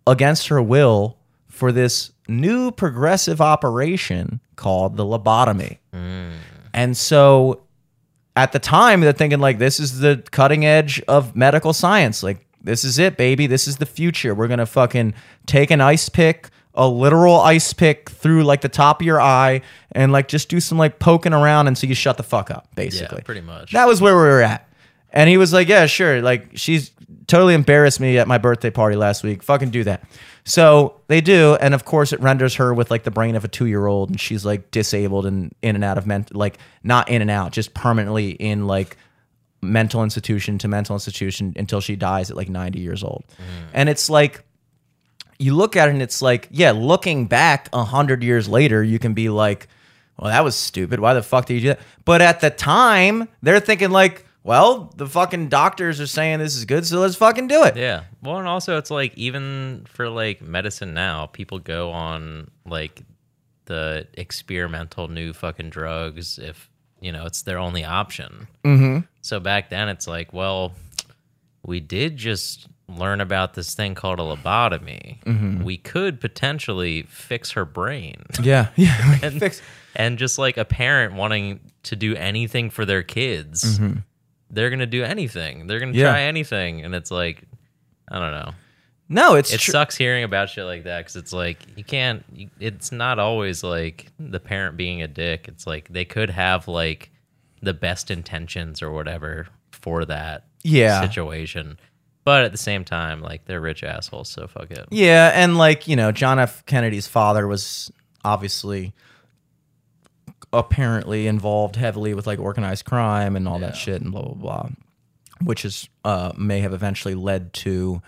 against her will for this new progressive operation called the lobotomy. Mm. And so at the time they're thinking like this is the cutting edge of medical science. Like this is it, baby. This is the future. We're gonna fucking take an ice pick, a literal ice pick through like the top of your eye, and like just do some like poking around until you shut the fuck up, basically. Yeah, pretty much. That was where we were at. And he was like, Yeah, sure. Like she's totally embarrassed me at my birthday party last week. Fucking do that. So they do, and of course it renders her with like the brain of a two year old, and she's like disabled and in and out of mental, like not in and out, just permanently in like mental institution to mental institution until she dies at like 90 years old. Mm. And it's like you look at it and it's like, yeah, looking back a hundred years later, you can be like, well, that was stupid. Why the fuck did you do that? But at the time, they're thinking like, well, the fucking doctors are saying this is good, so let's fucking do it. Yeah. Well, and also it's like even for like medicine now, people go on like the experimental new fucking drugs if you know it's their only option. Mm-hmm. So back then, it's like, well, we did just learn about this thing called a lobotomy. We could potentially fix her brain. Yeah, [LAUGHS] yeah. and, Fix- and just like a parent wanting to do anything for their kids, they're gonna do anything. They're gonna. Yeah. try anything, and it's like, I don't know. No, it's It tr- sucks hearing about shit like that because it's like you can't. You, it's not always like the parent being a dick. It's like they could have like the best intentions or whatever for that Yeah. situation, but at the same time, like they're rich assholes. So fuck it. Yeah, and like, you know, John F. Kennedy's father was obviously apparently involved heavily with like organized crime and all that shit and blah blah blah. Which is uh may have eventually led to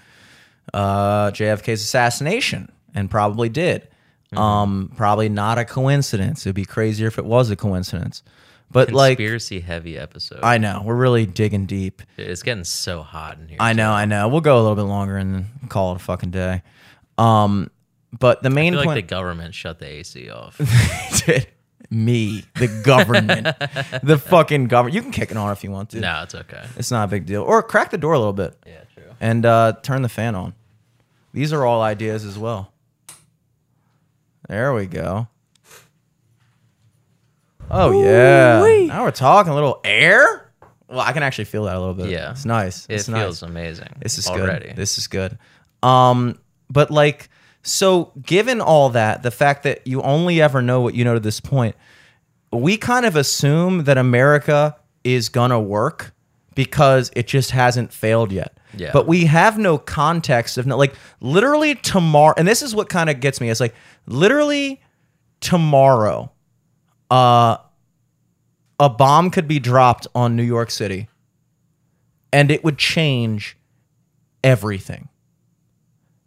uh JFK's assassination and probably did. Um probably not a coincidence. It'd be crazier if it was a coincidence. But like Conspiracy heavy episode. I know, we're really digging deep. it's getting so hot in here. I know, I know. We'll go a little bit longer and call it a fucking day. Um, but the I main point, like the government shut the AC off. [LAUGHS] did me, the government, [LAUGHS] the fucking government. You can kick it on if you want to. no, it's okay. It's not a big deal. Or crack the door a little bit Yeah, true. and uh, turn the fan on. These are all ideas as well. There we go. Oh yeah. Now we're talking a little air. Well, I can actually feel that a little bit. Yeah. it's nice. It It's feels nice. amazing. This is already. good. This is good. Um, but like, so given all that, the fact that you only ever know what you know to this point, we kind of assume that America is gonna work because it just hasn't failed yet. Yeah. But we have no context of no, like literally tomorrow, and this is what kind of gets me. It's like literally tomorrow, uh, a bomb could be dropped on New York City, and it would change everything.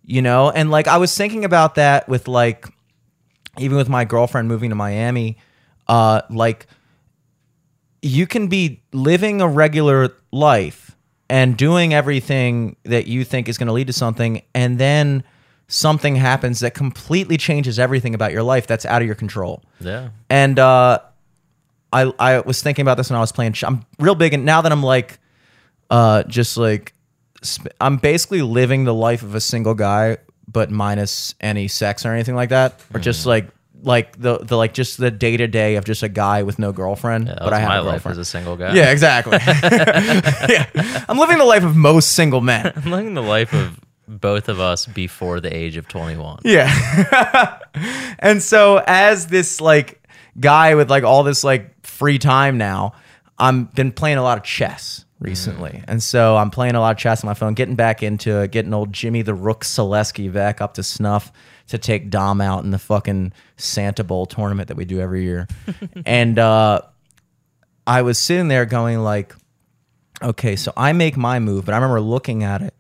You know, and like I was thinking about that with like even with my girlfriend moving to Miami, uh like you can be living a regular life and doing everything that you think is going to lead to something and then something happens that completely changes everything about your life that's out of your control. Yeah. And uh, I I was thinking about this when I was playing. I'm real big, and now that I'm like, uh, just like, I'm basically living the life of a single guy, but minus any sex or anything like that, or just Hmm. like like the the like just the day to day of just a guy with no girlfriend, but I have my a life girlfriend. as a single guy. yeah, exactly. [LAUGHS] [LAUGHS] yeah, I'm living the life of most single men. [LAUGHS] I'm living the life of both of us before the age of 21. Yeah. and so as this like guy with like all this like free time now, I'm been playing a lot of chess recently. And so I'm playing a lot of chess on my phone, getting back into it, getting old Jimmy the Rook Selesky back up to snuff to take Dom out in the fucking Santa Bowl tournament that we do every year. [LAUGHS] and uh I was sitting there going like, okay, so I make my move, but I remember looking at it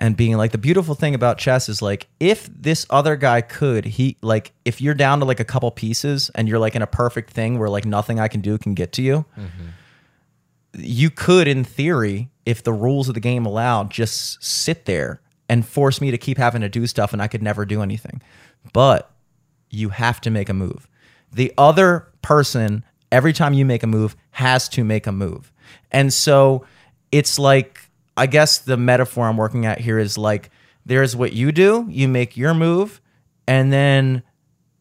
and being like, the beautiful thing about chess is like, if this other guy could, he like, if you're down to like a couple pieces and you're like in a perfect thing where like nothing I can do can get to you, you could, in theory, if the rules of the game allowed, just sit there and force me to keep having to do stuff and I could never do anything. But you have to make a move. The other person, every time you make a move, has to make a move. And so it's like, I guess the metaphor I'm working at here is like, there's what you do, you make your move, and then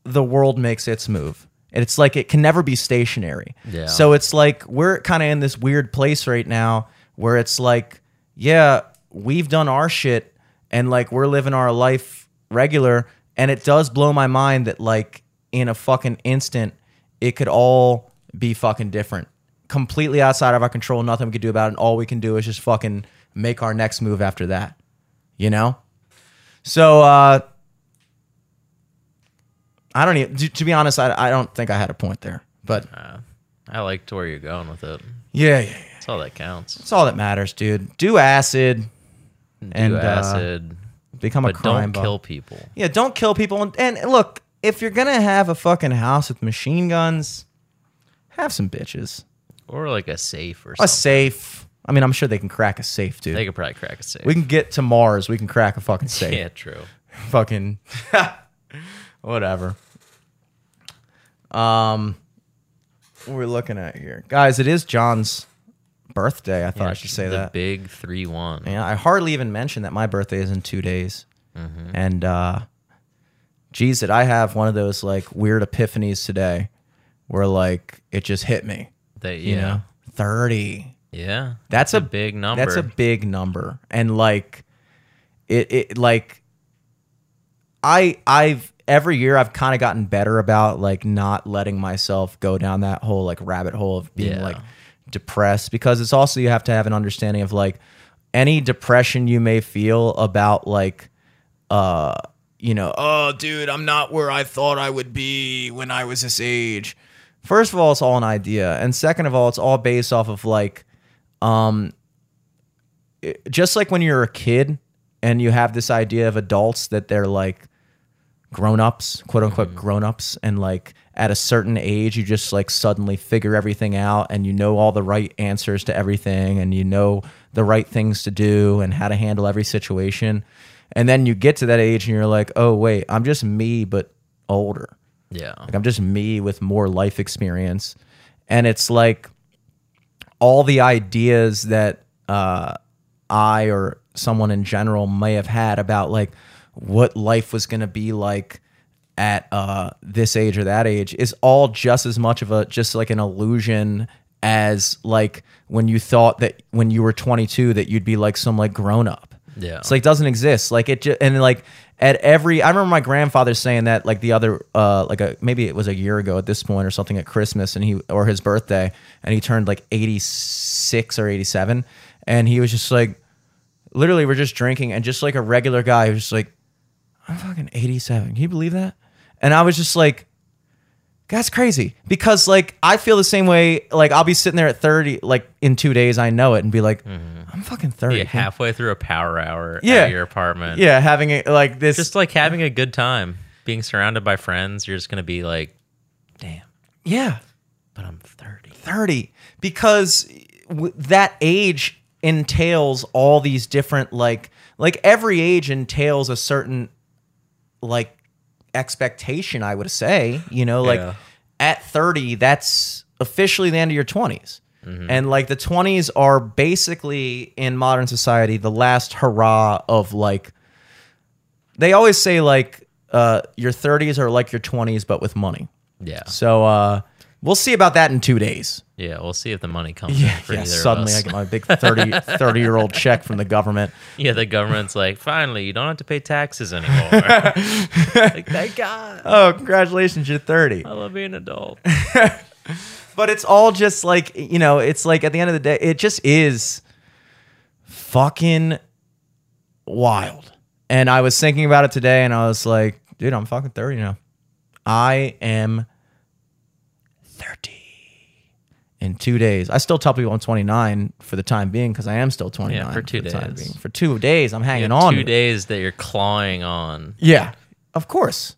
the world makes its move. And it's like it can never be stationary. Yeah. So it's like we're kind of in this weird place right now where it's like, yeah, we've done our shit and like we're living our life regular. And it does blow my mind that like in a fucking instant, it could all be fucking different. Completely outside of our control, nothing we could do about it. And all we can do is just fucking make our next move after that. You know? So uh I don't even to, to be honest, I, I don't think I had a point there. But Uh, I liked where you're going with it. yeah, yeah, yeah. That's all that counts. That's all that matters, dude. Do acid, Do And, uh, acid, become a crime don't kill people. Yeah, don't kill people. And, and look, if you're gonna have a fucking house with machine guns, have some bitches. Or like a safe or something. A safe, I mean, I'm sure they can crack a safe, dude. They could probably crack a safe. we can get to Mars. We can crack a fucking safe. [LAUGHS] yeah, true. fucking [LAUGHS] whatever. Um, what we're looking at here, guys. It is John's birthday. I thought I should say the that. big three one. Yeah, I hardly even mentioned that my birthday is in two days, and uh, geez, did I have one of those like weird epiphanies today, where like it just hit me. That You yeah, know, thirty. yeah. That's a a big number. That's a big number, and like it, it like I I've every year I've kind of gotten better about like not letting myself go down that whole like rabbit hole of being Yeah. like depressed because it's also you have to have an understanding of like any depression you may feel about like uh you know oh dude i'm not where i thought i would be when i was this age first of all it's all an idea and second of all it's all based off of like um it- just like when you're a kid and you have this idea of adults that they're like grown-ups quote unquote grown-ups and like at a certain age you just like suddenly figure everything out and you know all the right answers to everything and you know the right things to do and how to handle every situation and then you get to that age and you're like oh wait i'm just me but older yeah. like I'm just me with more life experience. And it's like all the ideas that uh, I or someone in general may have had about like what life was going to be like at uh, this age or that age is all just as much of a just like an illusion as like when you thought that when you were 22 that you'd be like some like grown up. Yeah. It's like doesn't exist. Like it just and like at every I remember my grandfather saying that like the other uh like a maybe it was a year ago at this point or something at Christmas and he or his birthday and he turned like 86 or 87 and he was just like literally we're just drinking and just like a regular guy who's just like I'm fucking 87. Can you believe that? And I was just like that's crazy because like I feel the same way like I'll be sitting there at 30 like in 2 days I know it and be like mm-hmm. I'm fucking 30. Yeah, halfway through a power hour Yeah. at your apartment. yeah, having it like this Just like having a good time, being surrounded by friends, you're just gonna be like, damn, yeah. but I'm 30. 30 because w- that age entails all these different like like every age entails a certain like expectation i would say you know like Yeah. at 30 that's officially the end of your 20s and like the 20s are basically in modern society the last hurrah of like they always say like uh your 30s are like your 20s but with money Yeah. so uh we'll see about that in two days. Yeah, we'll see if the money comes Yeah, yeah suddenly I get my big 30, [LAUGHS] 30 year old check from the government. yeah, the government's like, finally, you don't have to pay taxes anymore. [LAUGHS] like, thank God. Oh, congratulations, you're 30. I love being an adult. [LAUGHS] But it's all just like, you know, it's like at the end of the day, it just is fucking wild. And I was thinking about it today and I was like, dude, I'm fucking 30 now. I am 30 in two days. I still tell people I'm 29 for the time being because I am still 29. for two time days. being. For two days, I'm hanging on. two to it. days that you're clawing on. Yeah, of course.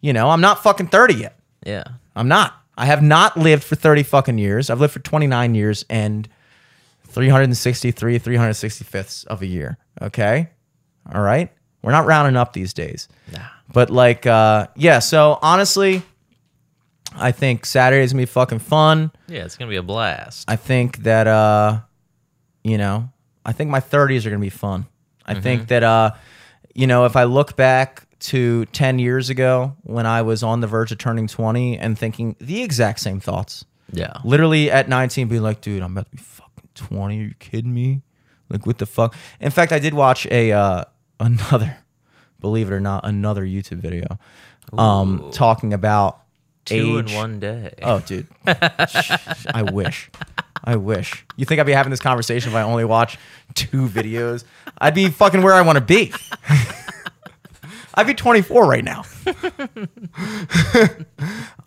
You know, I'm not fucking 30 yet. Yeah. I'm not. I have not lived for 30 fucking years. I've lived for 29 years and 363, 365ths of a year. Okay. All right. We're not rounding up these days. Nah. But like, uh, yeah. So honestly, I think Saturday's gonna be fucking fun. Yeah, it's going to be a blast. I think that uh you know, I think my 30s are going to be fun. I think that uh you know, if I look back to 10 years ago when I was on the verge of turning 20 and thinking the exact same thoughts. yeah. Literally at 19 being like, "Dude, I'm about to be fucking 20. Are you kidding me?" Like what the fuck? In fact, I did watch a uh [LAUGHS] another believe it or not, another YouTube video um talking about Two in one day. Oh, dude. I wish. I wish. You think I'd be having this conversation if I only watch two videos? I'd be fucking where I want to be. [LAUGHS] I'd be 24 right now.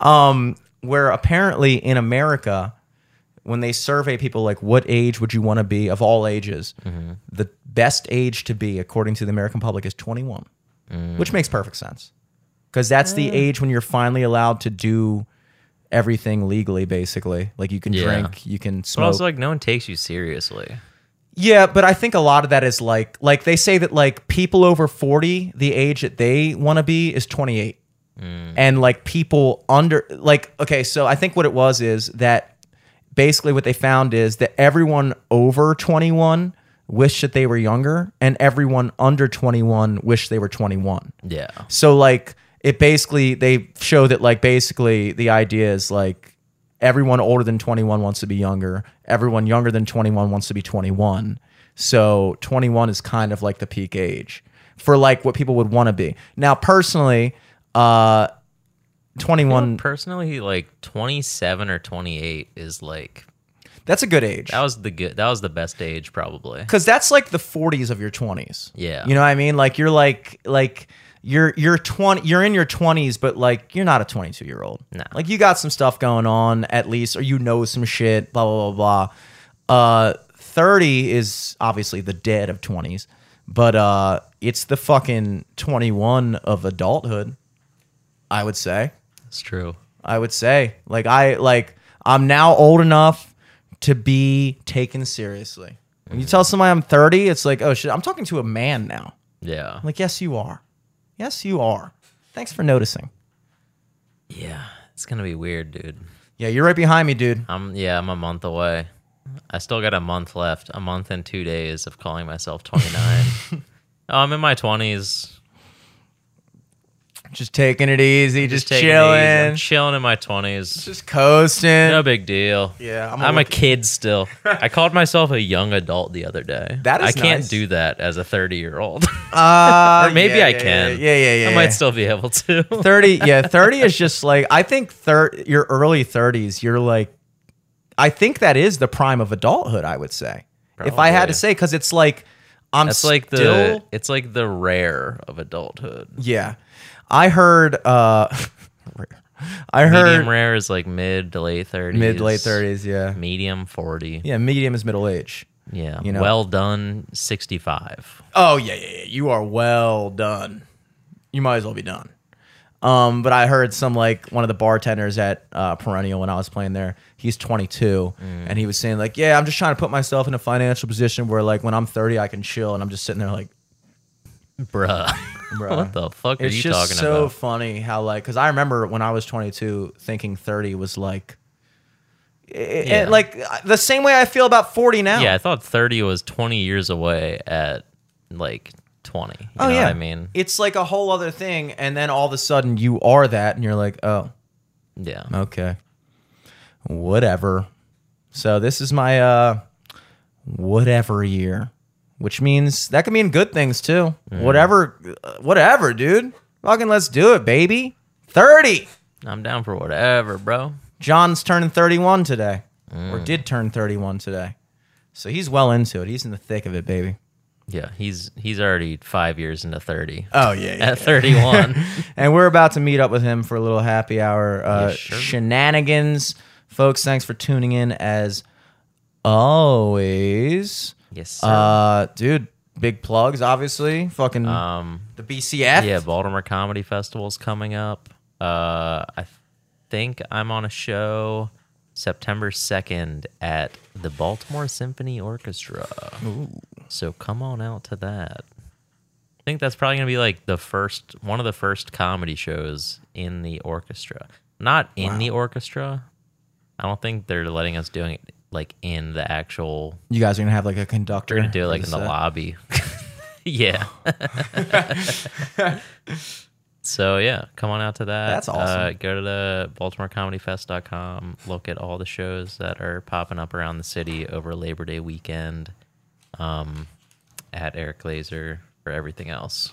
[LAUGHS] um, where apparently in America, when they survey people like what age would you want to be of all ages, the best age to be according to the American public is 21, which makes perfect sense because that's the uh. age when you're finally allowed to do everything legally basically like you can Yeah. drink you can but smoke also, like, no one takes you seriously. Yeah, but I think a lot of that is like like they say that like people over 40, the age that they want to be is 28. Mm. And like people under like okay, so I think what it was is that basically what they found is that everyone over 21 wished that they were younger and everyone under 21 wished they were 21. Yeah. So like it basically they show that like basically the idea is like everyone older than 21 wants to be younger, everyone younger than 21 wants to be 21. So 21 is kind of like the peak age for like what people would want to be. Now personally, uh 21 Personally, like 27 or 28 is like that's a good age. that was the good that was the best age probably. Cuz that's like the 40s of your 20s. Yeah. You know what I mean? Like you're like like you're you're 20 you're in your 20s but like you're not a 22 year old. No. Like you got some stuff going on at least or you know some shit blah blah blah blah. Uh 30 is obviously the dead of 20s, but uh it's the fucking 21 of adulthood. I would say. It's true. I would say. Like I like I'm now old enough to be taken seriously. When you tell somebody I'm 30, it's like, oh shit, I'm talking to a man now. Yeah. I'm like, yes, you are. Yes, you are. Thanks for noticing. Yeah. It's going to be weird, dude. Yeah, you're right behind me, dude. I'm yeah, I'm a month away. I still got a month left. A month and 2 days of calling myself 29. [LAUGHS] oh, I'm in my 20s. Just taking it easy, just, it easy. I'm chilling, chilling in my 20s. just coasting. No big deal. Yeah, I'm I'm, a a kid still. [LAUGHS] I called myself a young adult the other day. That is I can't nice. do that as a 30 year old. [LAUGHS] [LAUGHS] Uh, or maybe yeah, I yeah, can. Yeah, yeah, yeah. I yeah. might still be able to. 30 yeah 30 is just like i think thir- your early 30s you're like i think that is the prime of adulthood i would say if i had to say because it's like i'm That's like the it's like the rare of adulthood. yeah i heard uh [LAUGHS] i heard Medium rare is like mid to late 30s. mid late 30s yeah Medium 40. yeah medium is middle age Yeah. You know. Well done 65. oh yeah yeah yeah you are well done you might as well be done um, but I heard some like one of the bartenders at uh, Perennial when I was playing there. He's 22, and he was saying like, "Yeah, I'm just trying to put myself in a financial position where like when I'm 30, I can chill." And I'm just sitting there like, Bruh. [LAUGHS] Bruh. what the fuck are it's you just talking so about? funny how like because I remember when I was 22 thinking 30 was like, eh, Yeah. like the same way I feel about 40 now. Yeah, I thought 30 was 20 years away at like 20. You Oh know yeah. what I mean? it's like a whole other thing, and then all of a sudden you are that, and you're like, oh, Yeah. okay, whatever. So this is my uh, whatever year, which means that can mean good things too. Mm. Whatever, uh, whatever, dude. Fucking let's do it, baby. 30. I'm down for whatever, bro. John's turning 31 today, or Mm. did turn 31 today. So he's well into it. He's in the thick of it, baby. Yeah, he's he's already 5 years into 30. Oh yeah, [LAUGHS] At 31. [LAUGHS] and we're about to meet up with him for a little happy hour uh, sure. shenanigans, folks. Thanks for tuning in as always. Yes, sir. Uh, dude, big plugs, obviously. Fucking um the BCF. yeah, Baltimore Comedy Festival's coming up. Uh I think I'm on a show September 2nd at the Baltimore Symphony Orchestra. So come on out to that. I think that's probably going to be like the first one of the first comedy shows in the orchestra. Not in the orchestra. I don't think they're letting us doing it like in the actual You guys are gonna have like a conductor. we're gonna do it like in the set. lobby. [LAUGHS] yeah. [LAUGHS] so yeah, come on out to that. That's awesome. Uh, go to the BaltimoreComedyFest.com. Look at all the shows that are popping up around the city over Labor Day weekend. Um, at Eric Laser for everything else.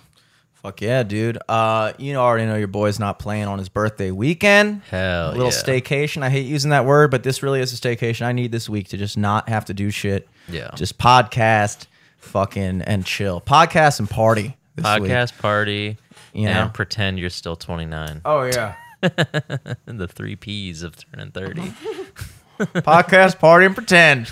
Fuck yeah, dude. Uh, you already know your boy's not playing on his birthday weekend. Hell a little yeah. staycation. I hate using that word, but this really is a staycation. I need this week to just not have to do shit. Yeah. Just podcast, fucking, and chill. Podcast and party. This Podcast Week. party You and know? pretend you're still 29. Oh yeah. [LAUGHS] the three P's of turning 30. [LAUGHS] podcast party and pretend.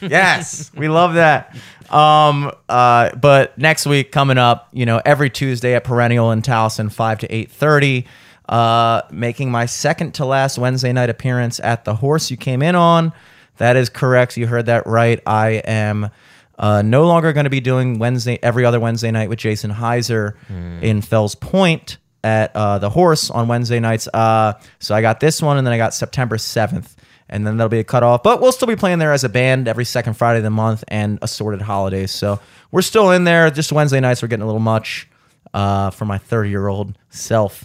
Yes we love that. Um uh but next week coming up you know every tuesday at perennial in towson 5 to 8.30 uh making my second to last wednesday night appearance at the horse you came in on. That is correct. You heard that right. I am Uh, no longer going to be doing Wednesday every other Wednesday night with Jason Heiser in Fells Point at uh, the Horse on Wednesday nights. Uh, so I got this one, and then I got September seventh, and then there'll be a cutoff. But we'll still be playing there as a band every second Friday of the month and assorted holidays. So we're still in there. Just Wednesday nights, we're getting a little much uh, for my thirty year old self.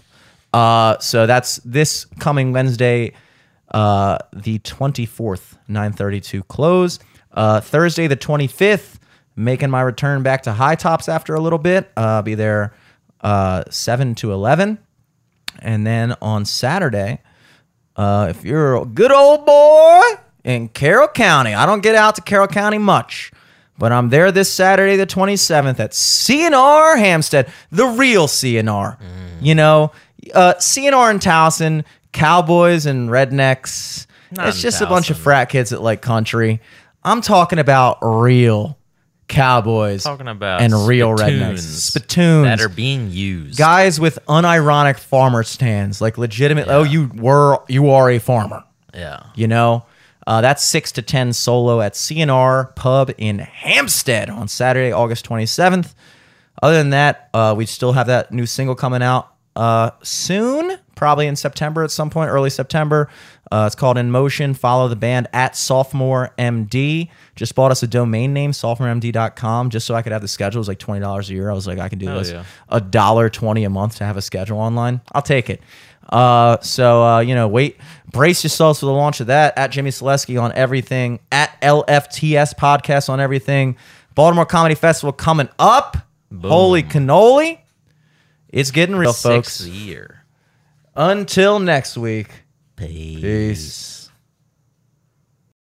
Uh, so that's this coming Wednesday, uh, the 24th, 932 close. Uh, Thursday, the 25th, making my return back to High Tops after a little bit. Uh, I'll be there uh, 7 to 11. And then on Saturday, uh, if you're a good old boy in Carroll County, I don't get out to Carroll County much, but I'm there this Saturday, the 27th at CNR Hampstead, the real CNR. You know, uh, CNR in Towson, Cowboys and Rednecks. Not it's just a bunch of frat kids that like country. I'm talking about real Cowboys Talking about and real rednecks, spittoons spittoons that are being used. guys with unironic farmer stands, like legitimate. Oh, you were you are a farmer. yeah. You know, uh, that's six to ten solo at CNR Pub in Hampstead on Saturday, August twenty seventh. Other than that, uh, we still have that new single coming out uh, soon, probably in September at some point, early September. Uh, it's called In Motion. Follow the band at Sophomore MD. Just bought us a domain name, sophomoremd.com, just so I could have the schedule. It was like twenty dollars a year. I was like, I can do Hell this a dollar twenty a month to have a schedule online. I'll take it. Uh, so uh, you know, wait, brace yourselves for the launch of that at Jimmy Selesky on everything, at LFTS podcast on everything. Baltimore Comedy Festival coming up. Holy cannoli! It's getting real, Sixth folks. year. Until next week. Peace. Peace.